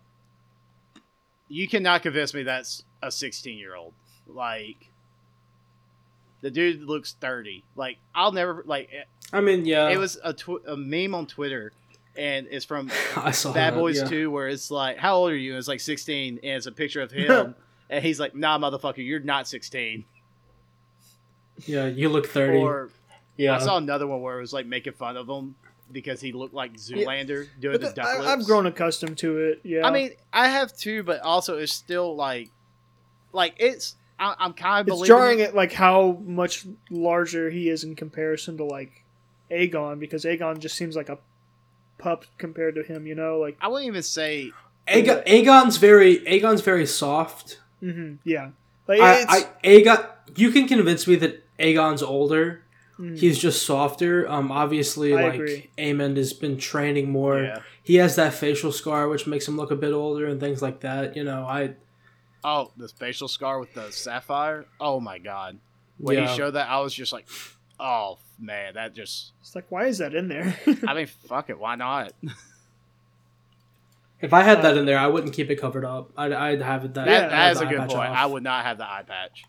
you cannot convince me that's a 16 year old like the dude looks 30 like i'll never like I mean, yeah. it was a, tw- a meme on twitter and it's from *laughs* bad that, boys yeah. 2 where it's like how old are you and it's like 16 and it's a picture of *laughs* him and he's like nah motherfucker you're not 16 Yeah, you look thirty. or yeah. i saw another one where it was like making fun of him because he looked like zoolander doing But the th- duck I, lips. I've grown accustomed to it. Yeah. I mean, I have too, but also it's still like, like it's. I, I'm kind of it's believing. jarring it. at like how much larger he is in comparison to like Aegon because Aegon just seems like a pup compared to him. You know, like I wouldn't even say. Aegon, Aegon's very Aegon's very soft. Hmm yeah, like I, I Aegon, you can convince me that Aegon's older. mhm. He's just softer. Um, obviously, I like agree. Aemond has been training more. Yeah. He has that facial scar, which makes him look a bit older and things like that. You know, I Oh, the facial scar with the sapphire. Oh my god! When yeah. he showed that, I was just like, oh man, that just. it's like why is that in there? I mean, fuck it, why not? *laughs* if I had that in there, I wouldn't keep it covered up. I'd, I'd have it that. That, that is a good point. off. I would not have the eye patch,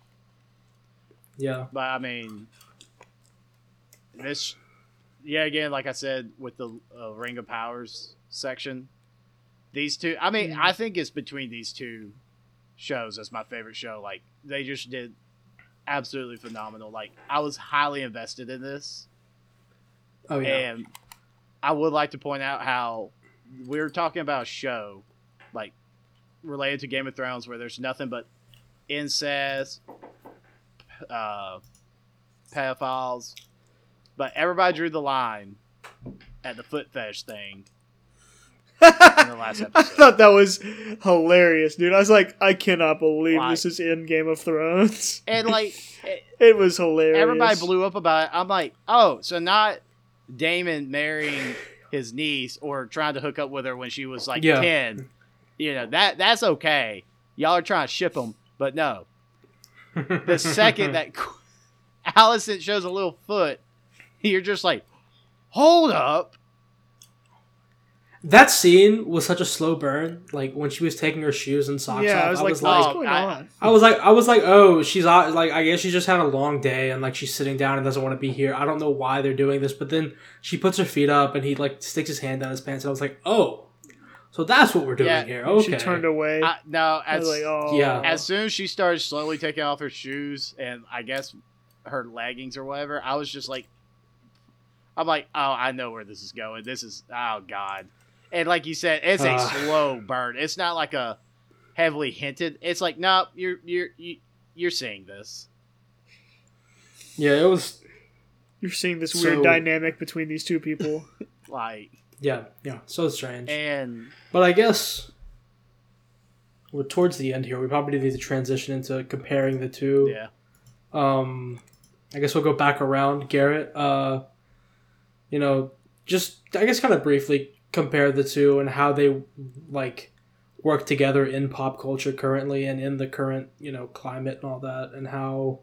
Yeah, but I mean, this. Yeah, again, like I said, with the uh, Ring of Powers section, these two. I mean, Mhm. I think it's between these two shows as my favorite show. Like they just did absolutely phenomenal. Like I was highly invested in this, Oh yeah. and I would like to point out how were talking about a show like related to Game of Thrones where there's nothing but incest, uh, pedophiles, but everybody drew the line at the foot fetish thing in the last *laughs* I thought that was hilarious, dude. I was like, I cannot believe this is in Game of Thrones. and like, it, *laughs* It was hilarious. everybody blew up about it. I'm like, oh, so not Daemon marrying his niece or trying to hook up with her when she was like Yeah. ten. You know that that's okay. Y'all are trying to ship them, but no. The second *laughs* that Alicent shows a little foot, you're just like, hold up. That scene was such a slow burn. Like when she was taking her shoes and socks Yeah, off, I was like, oh, what's going I- on? I was like, I was like, oh, she's out. Like, I guess she just had a long day and like she's sitting down and doesn't want to be here. I don't know why they're doing this, but then she puts her feet up and he like sticks his hand down his pants and I was like, oh, so that's what we're doing Yeah, here. Okay. She turned away. I, no, I as, was like, oh. Yeah. as soon as she started slowly taking off her shoes and I guess her leggings or whatever, I was just like, I'm like, oh, I know where this is going. This is, oh god. And like you said, it's a Uh. slow burn. It's not like a heavily hinted. It's like, nope, you're you're you, you're seeing this. yeah, it was. You're seeing this So- weird dynamic between these two people. *laughs* Like, Yeah, yeah, so strange. and But I guess we're towards the end here. We probably need to transition into comparing the two. yeah, Um, I guess we'll go back around, Garrett. Uh, you know, just I guess kind of briefly compare the two and how they like work together in pop culture currently and in the current you know climate and all that, and how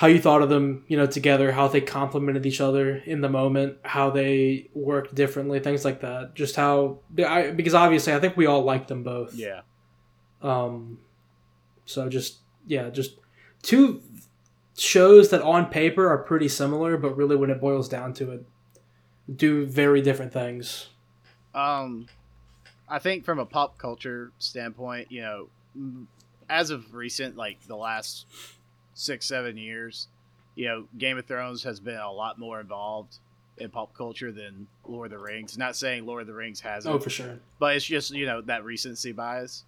how you thought of them, you know, together, how they complemented each other in the moment, how they worked differently, things like that. Just how, I, because obviously, I think we all like them both. yeah. Um, so just yeah, just two shows that on paper are pretty similar, but really when it boils down to it, do very different things. Um, I think from a pop culture standpoint, you know, as of recent, like the last six, seven years, you know, Game of Thrones has been a lot more involved in pop culture than Lord of the Rings. Not saying Lord of the Rings hasn't, Oh, for sure. but it's just you know that recency bias.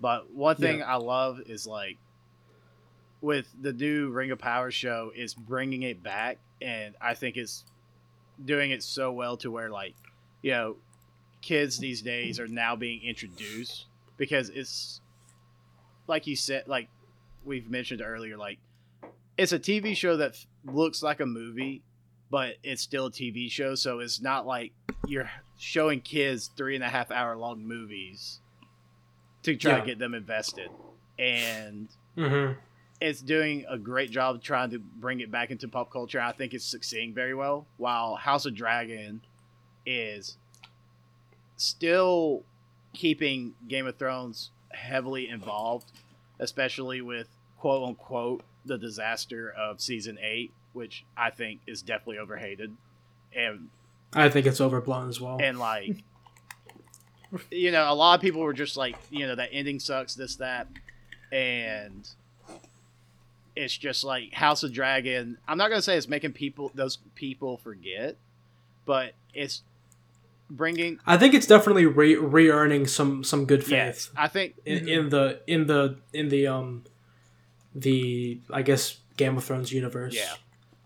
But one thing I love is like with the new Ring of Power show is bringing it back, and I think it's doing it so well to where like you know kids these days are now being introduced because it's like you said like we've mentioned earlier like it's a TV show that f- looks like a movie but it's still a TV show so it's not like you're showing kids three and a half hour long movies to try Yeah. to get them invested and Mm-hmm. It's doing a great job trying to bring it back into pop culture. I think it's succeeding very well. While House of Dragon is still keeping Game of Thrones heavily involved, especially with quote unquote the disaster of season eight, which I think is definitely overhated. And I think it's overblown as well. and like you know a lot of people were just like you know that ending sucks this that and it's just like house of dragon i'm not gonna say it's making people those people forget but it's bringing I think it's definitely re re earning some some good faith yes i think in, in the in the in the um the I guess Game of Thrones universe. Yeah.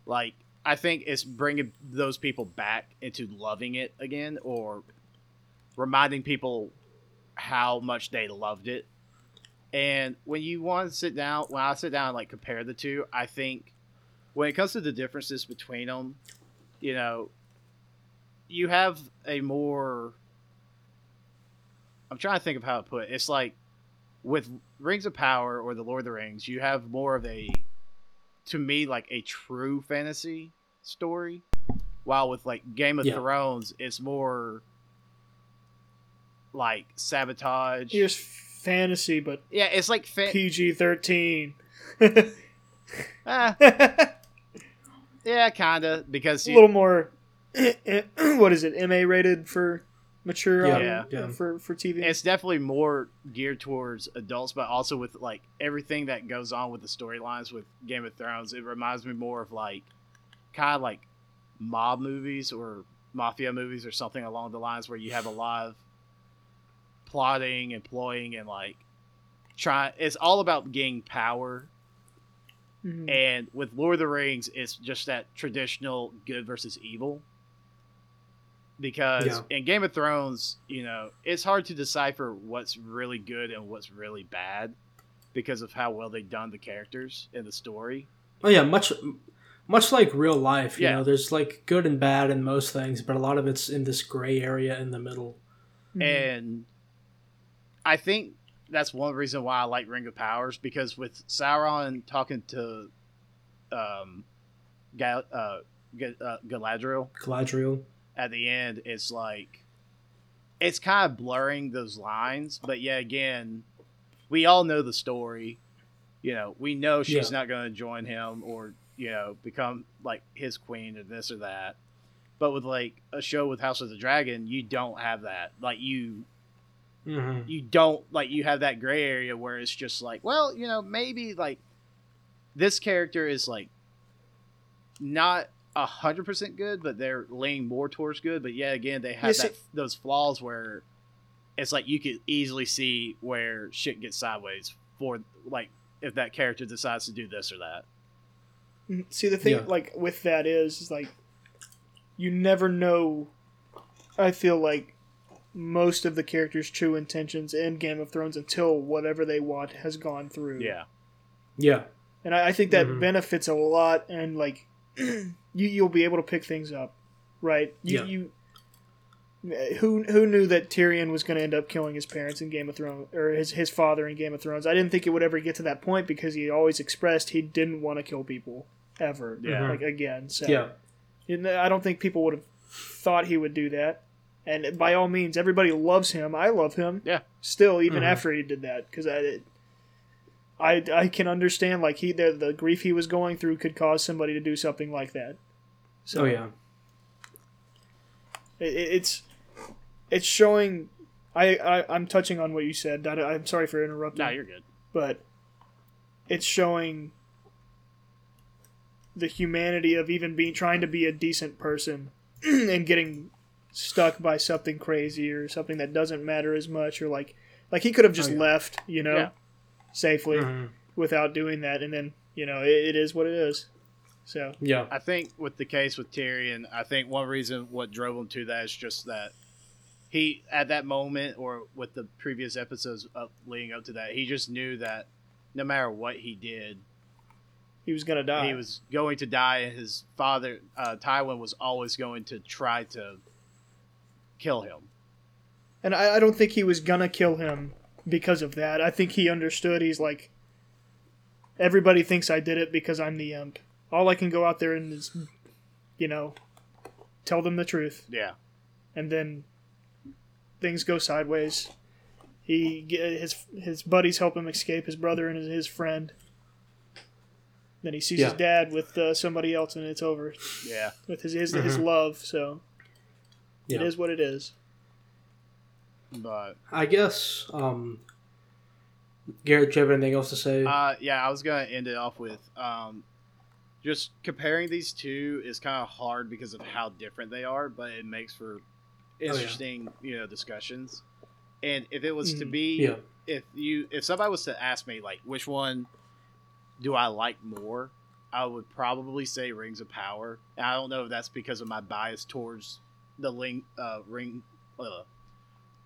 like i think it's bringing those people back into loving it again or reminding people how much they loved it and when you want to sit down when i sit down and like compare the two i think when it comes to the differences between them you know you have a more i'm trying to think of how to put it it's like with rings of power or the lord of the rings you have more of a to me like a true fantasy story while with like game of Yeah. thrones it's more like sabotage Here's fantasy, but yeah it's like fa- PG thirteen. ah, *laughs* yeah kinda because a little more. *clears throat* what is it? MA rated for mature. Yeah, on- Yeah. yeah. For for TV. it's definitely more geared towards adults but also with like everything that goes on with the storylines with game of thrones it reminds me more of like kind of like mob movies or mafia movies or something along the lines where you have a lot of plotting and ploying and like try it's all about gaining power Mhm. and with lord of the rings it's just that traditional good versus evil because in game of thrones you know it's hard to decipher what's really good and what's really bad because of how well they've done the characters and the story. Oh yeah, much much like real life. You Yeah. know, there's like good and bad in most things, but a lot of it's in this gray area in the middle. Mhm. And I think that's one reason why I like Ring of Powers because with Sauron talking to um, Gal- uh, Ga- uh, Galadriel Galadriel. at the end, it's like it's kind of blurring those lines. But yeah, again, we all know the story. You know, we know she's Yeah. not going to join him or you know become like his queen or this or that. But with like a show with House of the Dragon, you don't have that. Like you Mm-hmm. you don't like you have that gray area where it's just like well you know maybe like this character is like not a hundred percent good but they're leaning more towards good but yeah again they have Yes, that, it- those flaws where it's like you could easily see where shit gets sideways for like if that character decides to do this or that Mhm. See, the thing, Yeah. like with that is, is like you never know. I feel like most of the characters' true intentions in Game of Thrones until whatever they want has gone through. yeah Yeah. and I, I think that Mhm. benefits a lot, and like *clears throat* you you'll be able to pick things up, right? You, Yeah. you who who knew that Tyrion was going to end up killing his parents in Game of Thrones or his his father in Game of Thrones? I didn't think it would ever get to that point because he always expressed he didn't want to kill people ever. Yeah. like again. So Yeah. you know, I don't think people would have thought he would do that. And by all means, everybody loves him. I love him. Yeah. Still, even Mhm. after he did that, because I, I, I can understand like he the, the grief he was going through could cause somebody to do something like that. So Oh yeah. it, it- it's it's showing. I, I I'm touching on what you said. I, I'm sorry for interrupting no you're good but it's showing the humanity of even being trying to be a decent person *clears throat* and getting stuck by something crazy or something that doesn't matter as much or like like he could have just Oh, yeah. left you know Yeah. safely Mhm. without doing that and then you know it, it is what it is so Yeah. I think with the case with Tyrion, I think one reason what drove him to that is just that he at that moment or with the previous episodes up leading up to that, he just knew that no matter what he did, he was gonna die he was going to die, and his father uh, Tywin was always going to try to kill him. And I, I don't think he was gonna kill him because of that. I think he understood. He's like, everybody thinks I did it because I'm the imp. All I can go out there and is, you know, tell them the truth, Yeah, and then things go sideways. He ge- his his buddies help him escape. His brother and his, his friend. Then he sees his dad with uh, somebody else, and it's over yeah. with his his, his Mhm. love. So Yeah. it is what it is. But I guess. Um. Garrett, do you have anything else to say? Uh, yeah, I was gonna end it off with um, just comparing these two is kind of hard because of how different they are, but it makes for yeah. interesting, you know, discussions. And if it was to Mhm. be, yeah. if you, if somebody was to ask me like which one do I like more, I would probably say Rings of Power. And I don't know if that's because of my bias towards the ling, uh, ring, uh,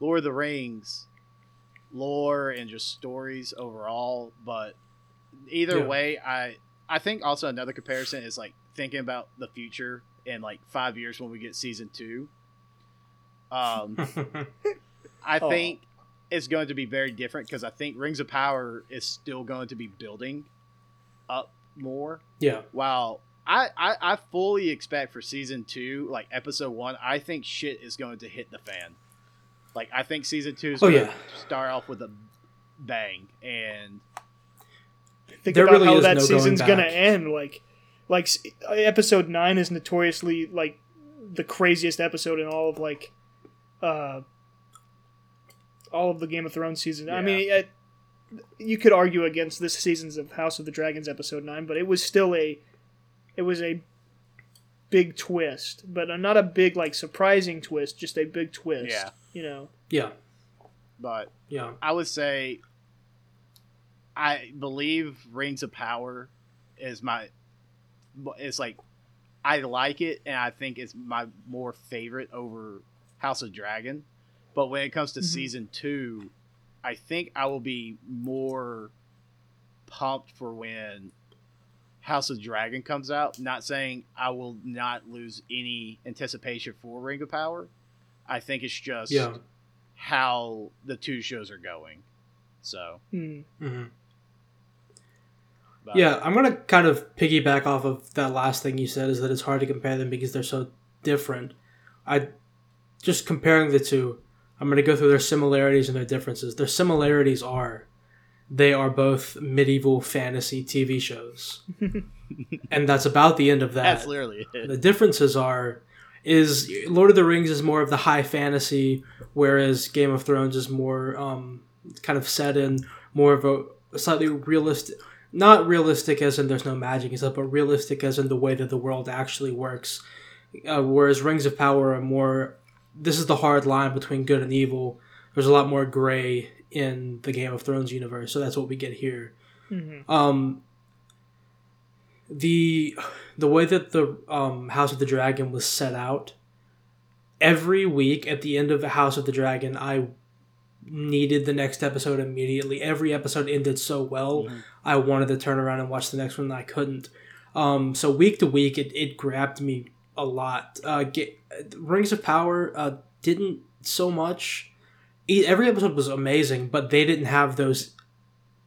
Lord of the Rings lore and just stories overall. But either Yeah. way, I I think also another comparison is like thinking about the future in like five years when we get season two. Um, *laughs* I Aw. think it's going to be very different because I think Rings of Power is still going to be building up more. yeah. While I, I, I fully expect for season two, like episode one, I think shit is going to hit the fan. Like I think season two is Oh, going yeah. to start off with a bang, and think There about really how that no season's gonna end. Like, like episode nine is notoriously like the craziest episode in all of like, uh, all of the Game of Thrones season. I mean, it, you could argue against this season's of House of the Dragons episode nine, but it was still a, it was a big twist, but not a big like surprising twist, just a big twist. Yeah. you know. Yeah. but Yeah. I would say I believe Rings of Power is my it's like I like it and I think it's my more favorite over House of Dragon. But when it comes to Mhm. season 2, I think I will be more pumped for when House of Dragon comes out. Not saying I will not lose any anticipation for Ring of Power. I think it's just Yeah. how the two shows are going. So, Hmm. hmm Yeah, I'm gonna kind of piggyback off of that last thing you said is that it's hard to compare them because they're so different. I just comparing the two, I'm gonna go through their similarities and their differences. Their similarities are they are both medieval fantasy TV shows. *laughs* and that's about the end of that. that's literally it. The differences are is Lord of the Rings is more of the high fantasy, whereas Game of Thrones is more um, kind of set in more of a slightly realistic, not realistic as in there's no magic and stuff, but realistic as in the way that the world actually works. Uh, whereas Rings of Power are more. This is the hard line between good and evil. There's a lot more gray in the Game of Thrones universe, so that's what we get here. Mhm. Um, the the way that the um, House of the Dragon was set out, every week at the end of the House of the Dragon, I needed the next episode immediately. Every episode ended so well, Mhm. I wanted to turn around and watch the next one, and I couldn't. Um, so week to week, it, it grabbed me a lot. Uh, get, Rings of Power uh, didn't so much. Every episode was amazing, but they didn't have those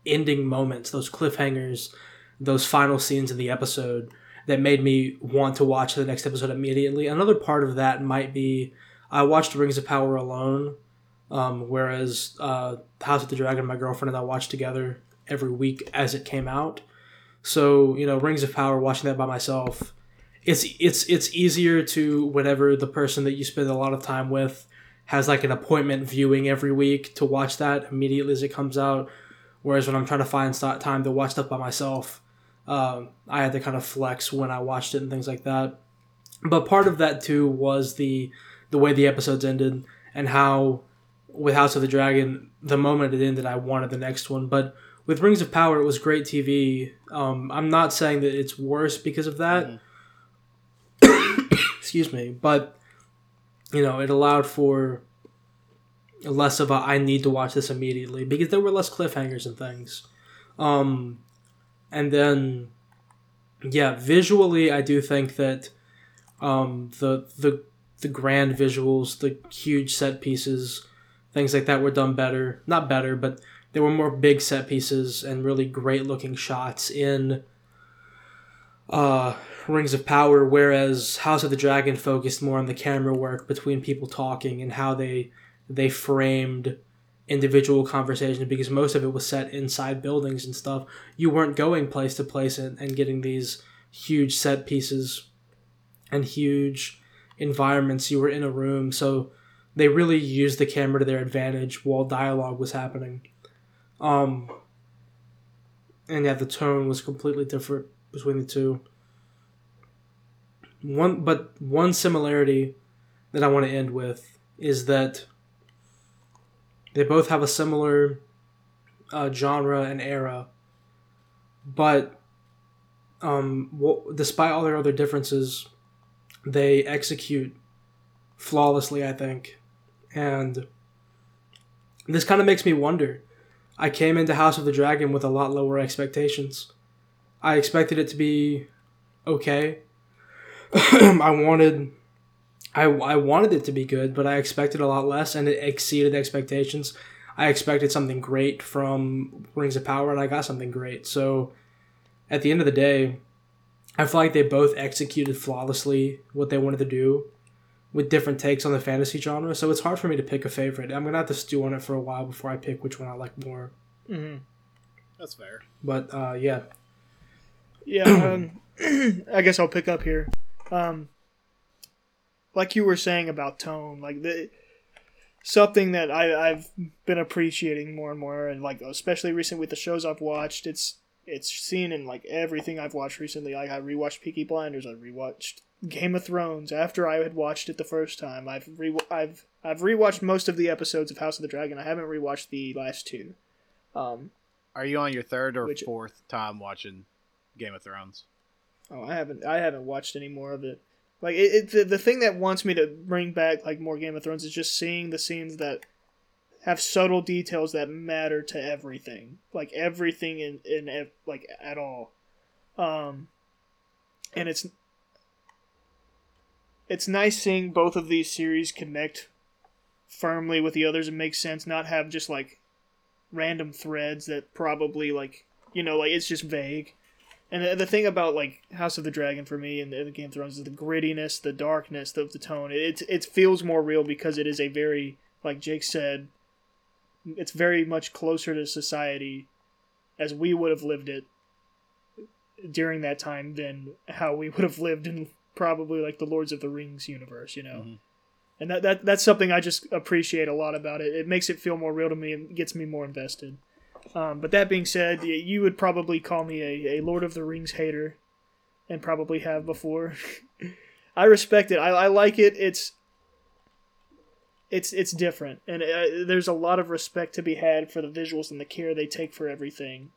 ending moments, those cliffhangers, those final scenes in the episode that made me want to watch the next episode immediately. Another part of that might be I watched Rings of Power alone, um, whereas uh, House of the Dragon, my girlfriend and I watched together every week as it came out. So you know, Rings of Power, watching that by myself, it's it's it's easier to whenever the person that you spend a lot of time with has like an appointment viewing every week to watch that immediately as it comes out. Whereas when I'm trying to find time to watch stuff by myself, um, I had to kind of flex when I watched it and things like that. But part of that too was the the way the episodes ended and how with House of the Dragon, the moment it ended, I wanted the next one. But with Rings of Power, it was great TV. Um, I'm not saying that it's worse because of that. *coughs* Excuse me, but you know, it allowed for less of a I need to watch this immediately because there were less cliffhangers and things. Um, and then, yeah, visually, I do think that um, the the the grand visuals, the huge set pieces, things like that were done better. Not better, but there were more big set pieces and really great looking shots in uh, Rings of Power, whereas House of the Dragon focused more on the camera work between people talking and how they they framed individual conversations because most of it was set inside buildings and stuff. You weren't going place to place and, and getting these huge set pieces and huge environments. You were in a room, so they really used the camera to their advantage while dialogue was happening. Um, and yeah, the tone was completely different between the two. One, but one similarity that I want to end with is that they both have a similar uh, genre and era, but um, w- despite all their other differences, they execute flawlessly. I think, and this kind of makes me wonder. I came into House of the Dragon with a lot lower expectations. I expected it to be okay. *clears throat* I wanted I, I wanted it to be good, but I expected a lot less and it exceeded expectations. I expected something great from Rings of Power and I got something great. So at the end of the day, I feel like they both executed flawlessly what they wanted to do with different takes on the fantasy genre. So it's hard for me to pick a favorite. I'm going to have to stew on it for a while before I pick which one I like more. hmm That's fair. But uh, yeah, Yeah, um, *clears throat* I guess I'll pick up here. Um, like you were saying about tone, like the something that I, I've been appreciating more and more, and like especially recently with the shows I've watched, it's it's seen in like everything I've watched recently. Like I rewatched Peaky Blinders, I rewatched Game of Thrones after I had watched it the first time. I've re I've I've rewatched most of the episodes of House of the Dragon. I haven't rewatched the last two. Um, Are you on your third or Which- fourth time watching Game of Thrones? Oh, I haven't. I haven't watched any more of it. Like it, it the, the thing that wants me to bring back like more Game of Thrones is just seeing the scenes that have subtle details that matter to everything, like everything in in like at all. Um, and it's it's nice seeing both of these series connect firmly with the others and make sense, not have just like random threads that probably like you know like it's just vague. And the, the thing about like House of the Dragon for me and the, the Game of Thrones is the grittiness, the darkness of the tone. It it feels more real because it is a very like Jake said, it's very much closer to society as we would have lived it during that time than how we *laughs* would have lived in probably like the Lords of the Rings universe, you know. Mhm. And that, that that's something I just appreciate a lot about it. It makes it feel more real to me and gets me more invested. Um, but that being said, you would probably call me a, a Lord of the Rings hater, and probably have before. *laughs* I respect it. I, I like it. It's it's it's different, and uh, there's a lot of respect to be had for the visuals and the care they take for everything.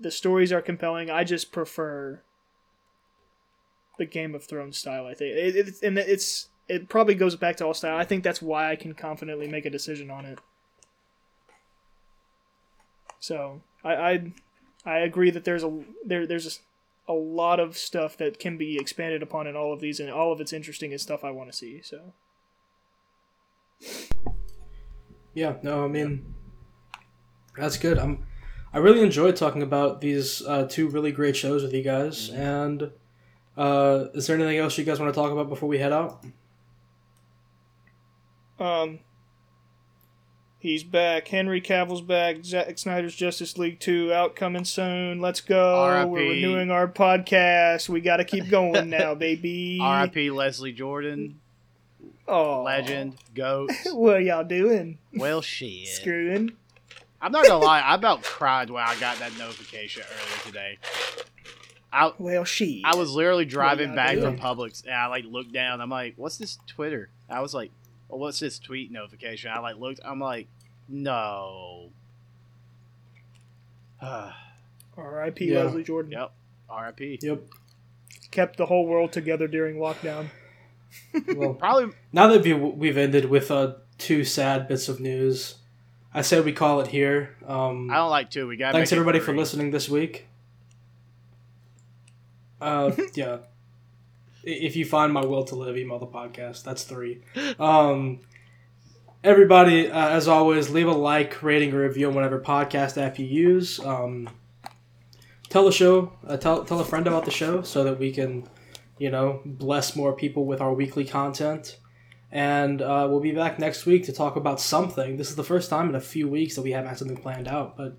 The stories are compelling. I just prefer the Game of Thrones style. I think it, it, and it's it probably goes back to all style. I think that's why I can confidently make a decision on it. So I I, I agree that there's a there there's a, a lot of stuff that can be expanded upon in all of these, and all of it's interesting and stuff I want to see. So Yeah, no, I mean that's good. I'm I really enjoyed talking about these uh, two really great shows with you guys. And uh, is there anything else you guys want to talk about before we head out? um. He's back. Henry Cavill's back. Zack Snyder's Justice League 2 out coming soon. Let's go. R.I.P.. We're renewing our podcast. We got to keep going now, *laughs* baby. R.I.P. Leslie Jordan, Oh, legend, goat. *laughs* What are y'all doing? Well, shit. Screwing? I'm not gonna lie, I about cried when I got that notification earlier today. I Well, she. I was literally driving back doing? from Publix and I like looked down. I'm like, what's this Twitter? I was like, well, what's this tweet notification? I like looked. I'm like, no. *sighs* R.I.P. Yeah. Leslie Jordan. yep. R.I.P. Yep. Kept the whole world together during lockdown. *laughs* Well, Probably now that we, we've ended with uh, two sad bits of news, I say we call it here. Um, I don't like two. We got. thanks everybody for listening this week. Uh, *laughs* yeah. If you find my will to live, email the podcast. That's three. Um, everybody, uh, as always, leave a like, rating, or review on whatever podcast app you use. Um, tell the show, uh, tell tell a friend about the show, so that we can, you know, bless more people with our weekly content. And uh, we'll be back next week to talk about something. This is the first time in a few weeks that we haven't had something planned out. But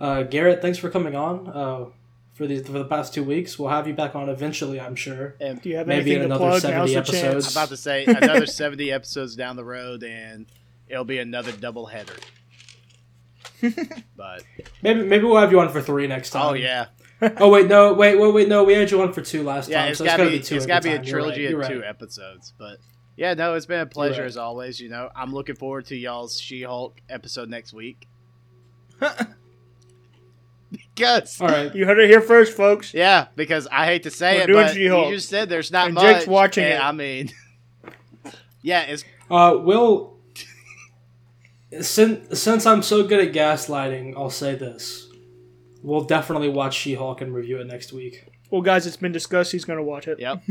uh, Garrett, thanks for coming on uh, for these for the past two weeks. We'll have you back on eventually, I'm sure. Do you have Maybe anything in to another plug? 70 the episodes. I'm about to *laughs* say another 70 episodes down the road, and it'll be another double header. but Maybe maybe we'll have you on for three next time. oh yeah, Oh wait, no, wait, wait, wait, no. We had you on for two last yeah, time, it's so gotta it's gotta be, be two. it's every gotta be a time. You're right, trilogy you're of two episodes. But yeah, no, it's been a pleasure right. as always. You know, I'm looking forward to y'all's She-Hulk episode next week. *laughs* because All right. You heard it here first, folks. yeah, because I hate to say We're it, doing but She-Hulk. you just said there's not And much. Jake's watching and it. I mean, *laughs* yeah, it's Uh, Will, since since I'm so good at gaslighting, I'll say this: we'll definitely watch She-Hulk and review it next week. Well, guys, it's been discussed. He's going to watch it. Yep. *laughs*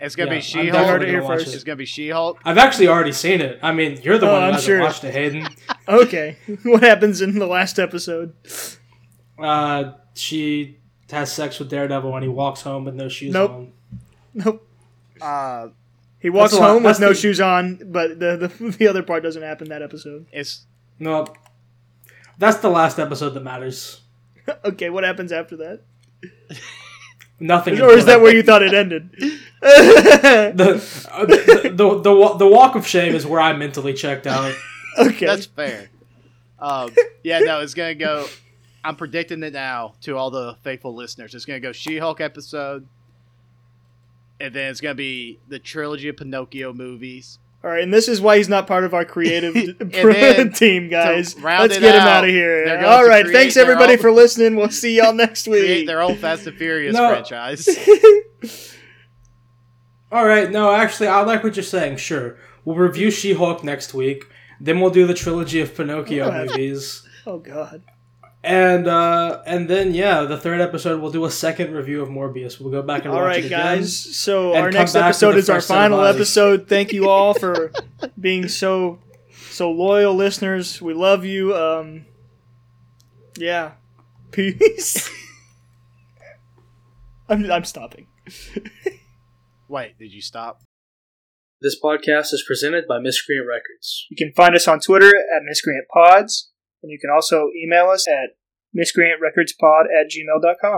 it's gonna Yeah, be I'm She-Hulk. definitely Heard it here gonna watch first. It's gonna be She-Hulk. I've actually already seen it. I mean, you're the Oh, one who I'm hasn't sure. watched it, Hayden. *laughs* Okay. what happens in the last episode? Uh, she has sex with Daredevil and he walks home with no shoes Nope. on. Nope. Uh, He walks That's home with no the- shoes on, but the, the *laughs* the other part doesn't happen that episode. it's nope. that's the last episode that matters. *laughs* okay, what happens after that? Nothing. Or is that where you thought it ended? *laughs* the, uh, the, the the the walk of shame is where I mentally checked out. okay. that's fair. Um, yeah, no, it's gonna go. I'm predicting it now to all the faithful listeners. It's gonna go She-Hulk episode, and then it's gonna be the trilogy of Pinocchio movies. All right, and this is why he's not part of our creative *laughs* *laughs* team, guys. Let's get him out, out of here. going All to right, thanks everybody own- for listening. We'll see y'all *laughs* next week. their own Fast and Furious No. franchise. All right, no, actually, I like what you're saying. Sure, we'll review She-Hulk next week. Then we'll do the trilogy of Pinocchio movies. Oh God. And uh and then yeah, the third episode we'll do a second review of Morbius. We'll go back and All watch right, it again. guys. So our next episode is our first set of final episode. Thank you all for *laughs* being so so loyal listeners. We love you. Um, yeah. Peace. *laughs* I'm I'm stopping. *laughs* Wait, did you stop? This podcast is presented by Miscreant Records. You can find us on Twitter at Miscreant Pods, and you can also email us at miscreantrecordspod at gmail.com.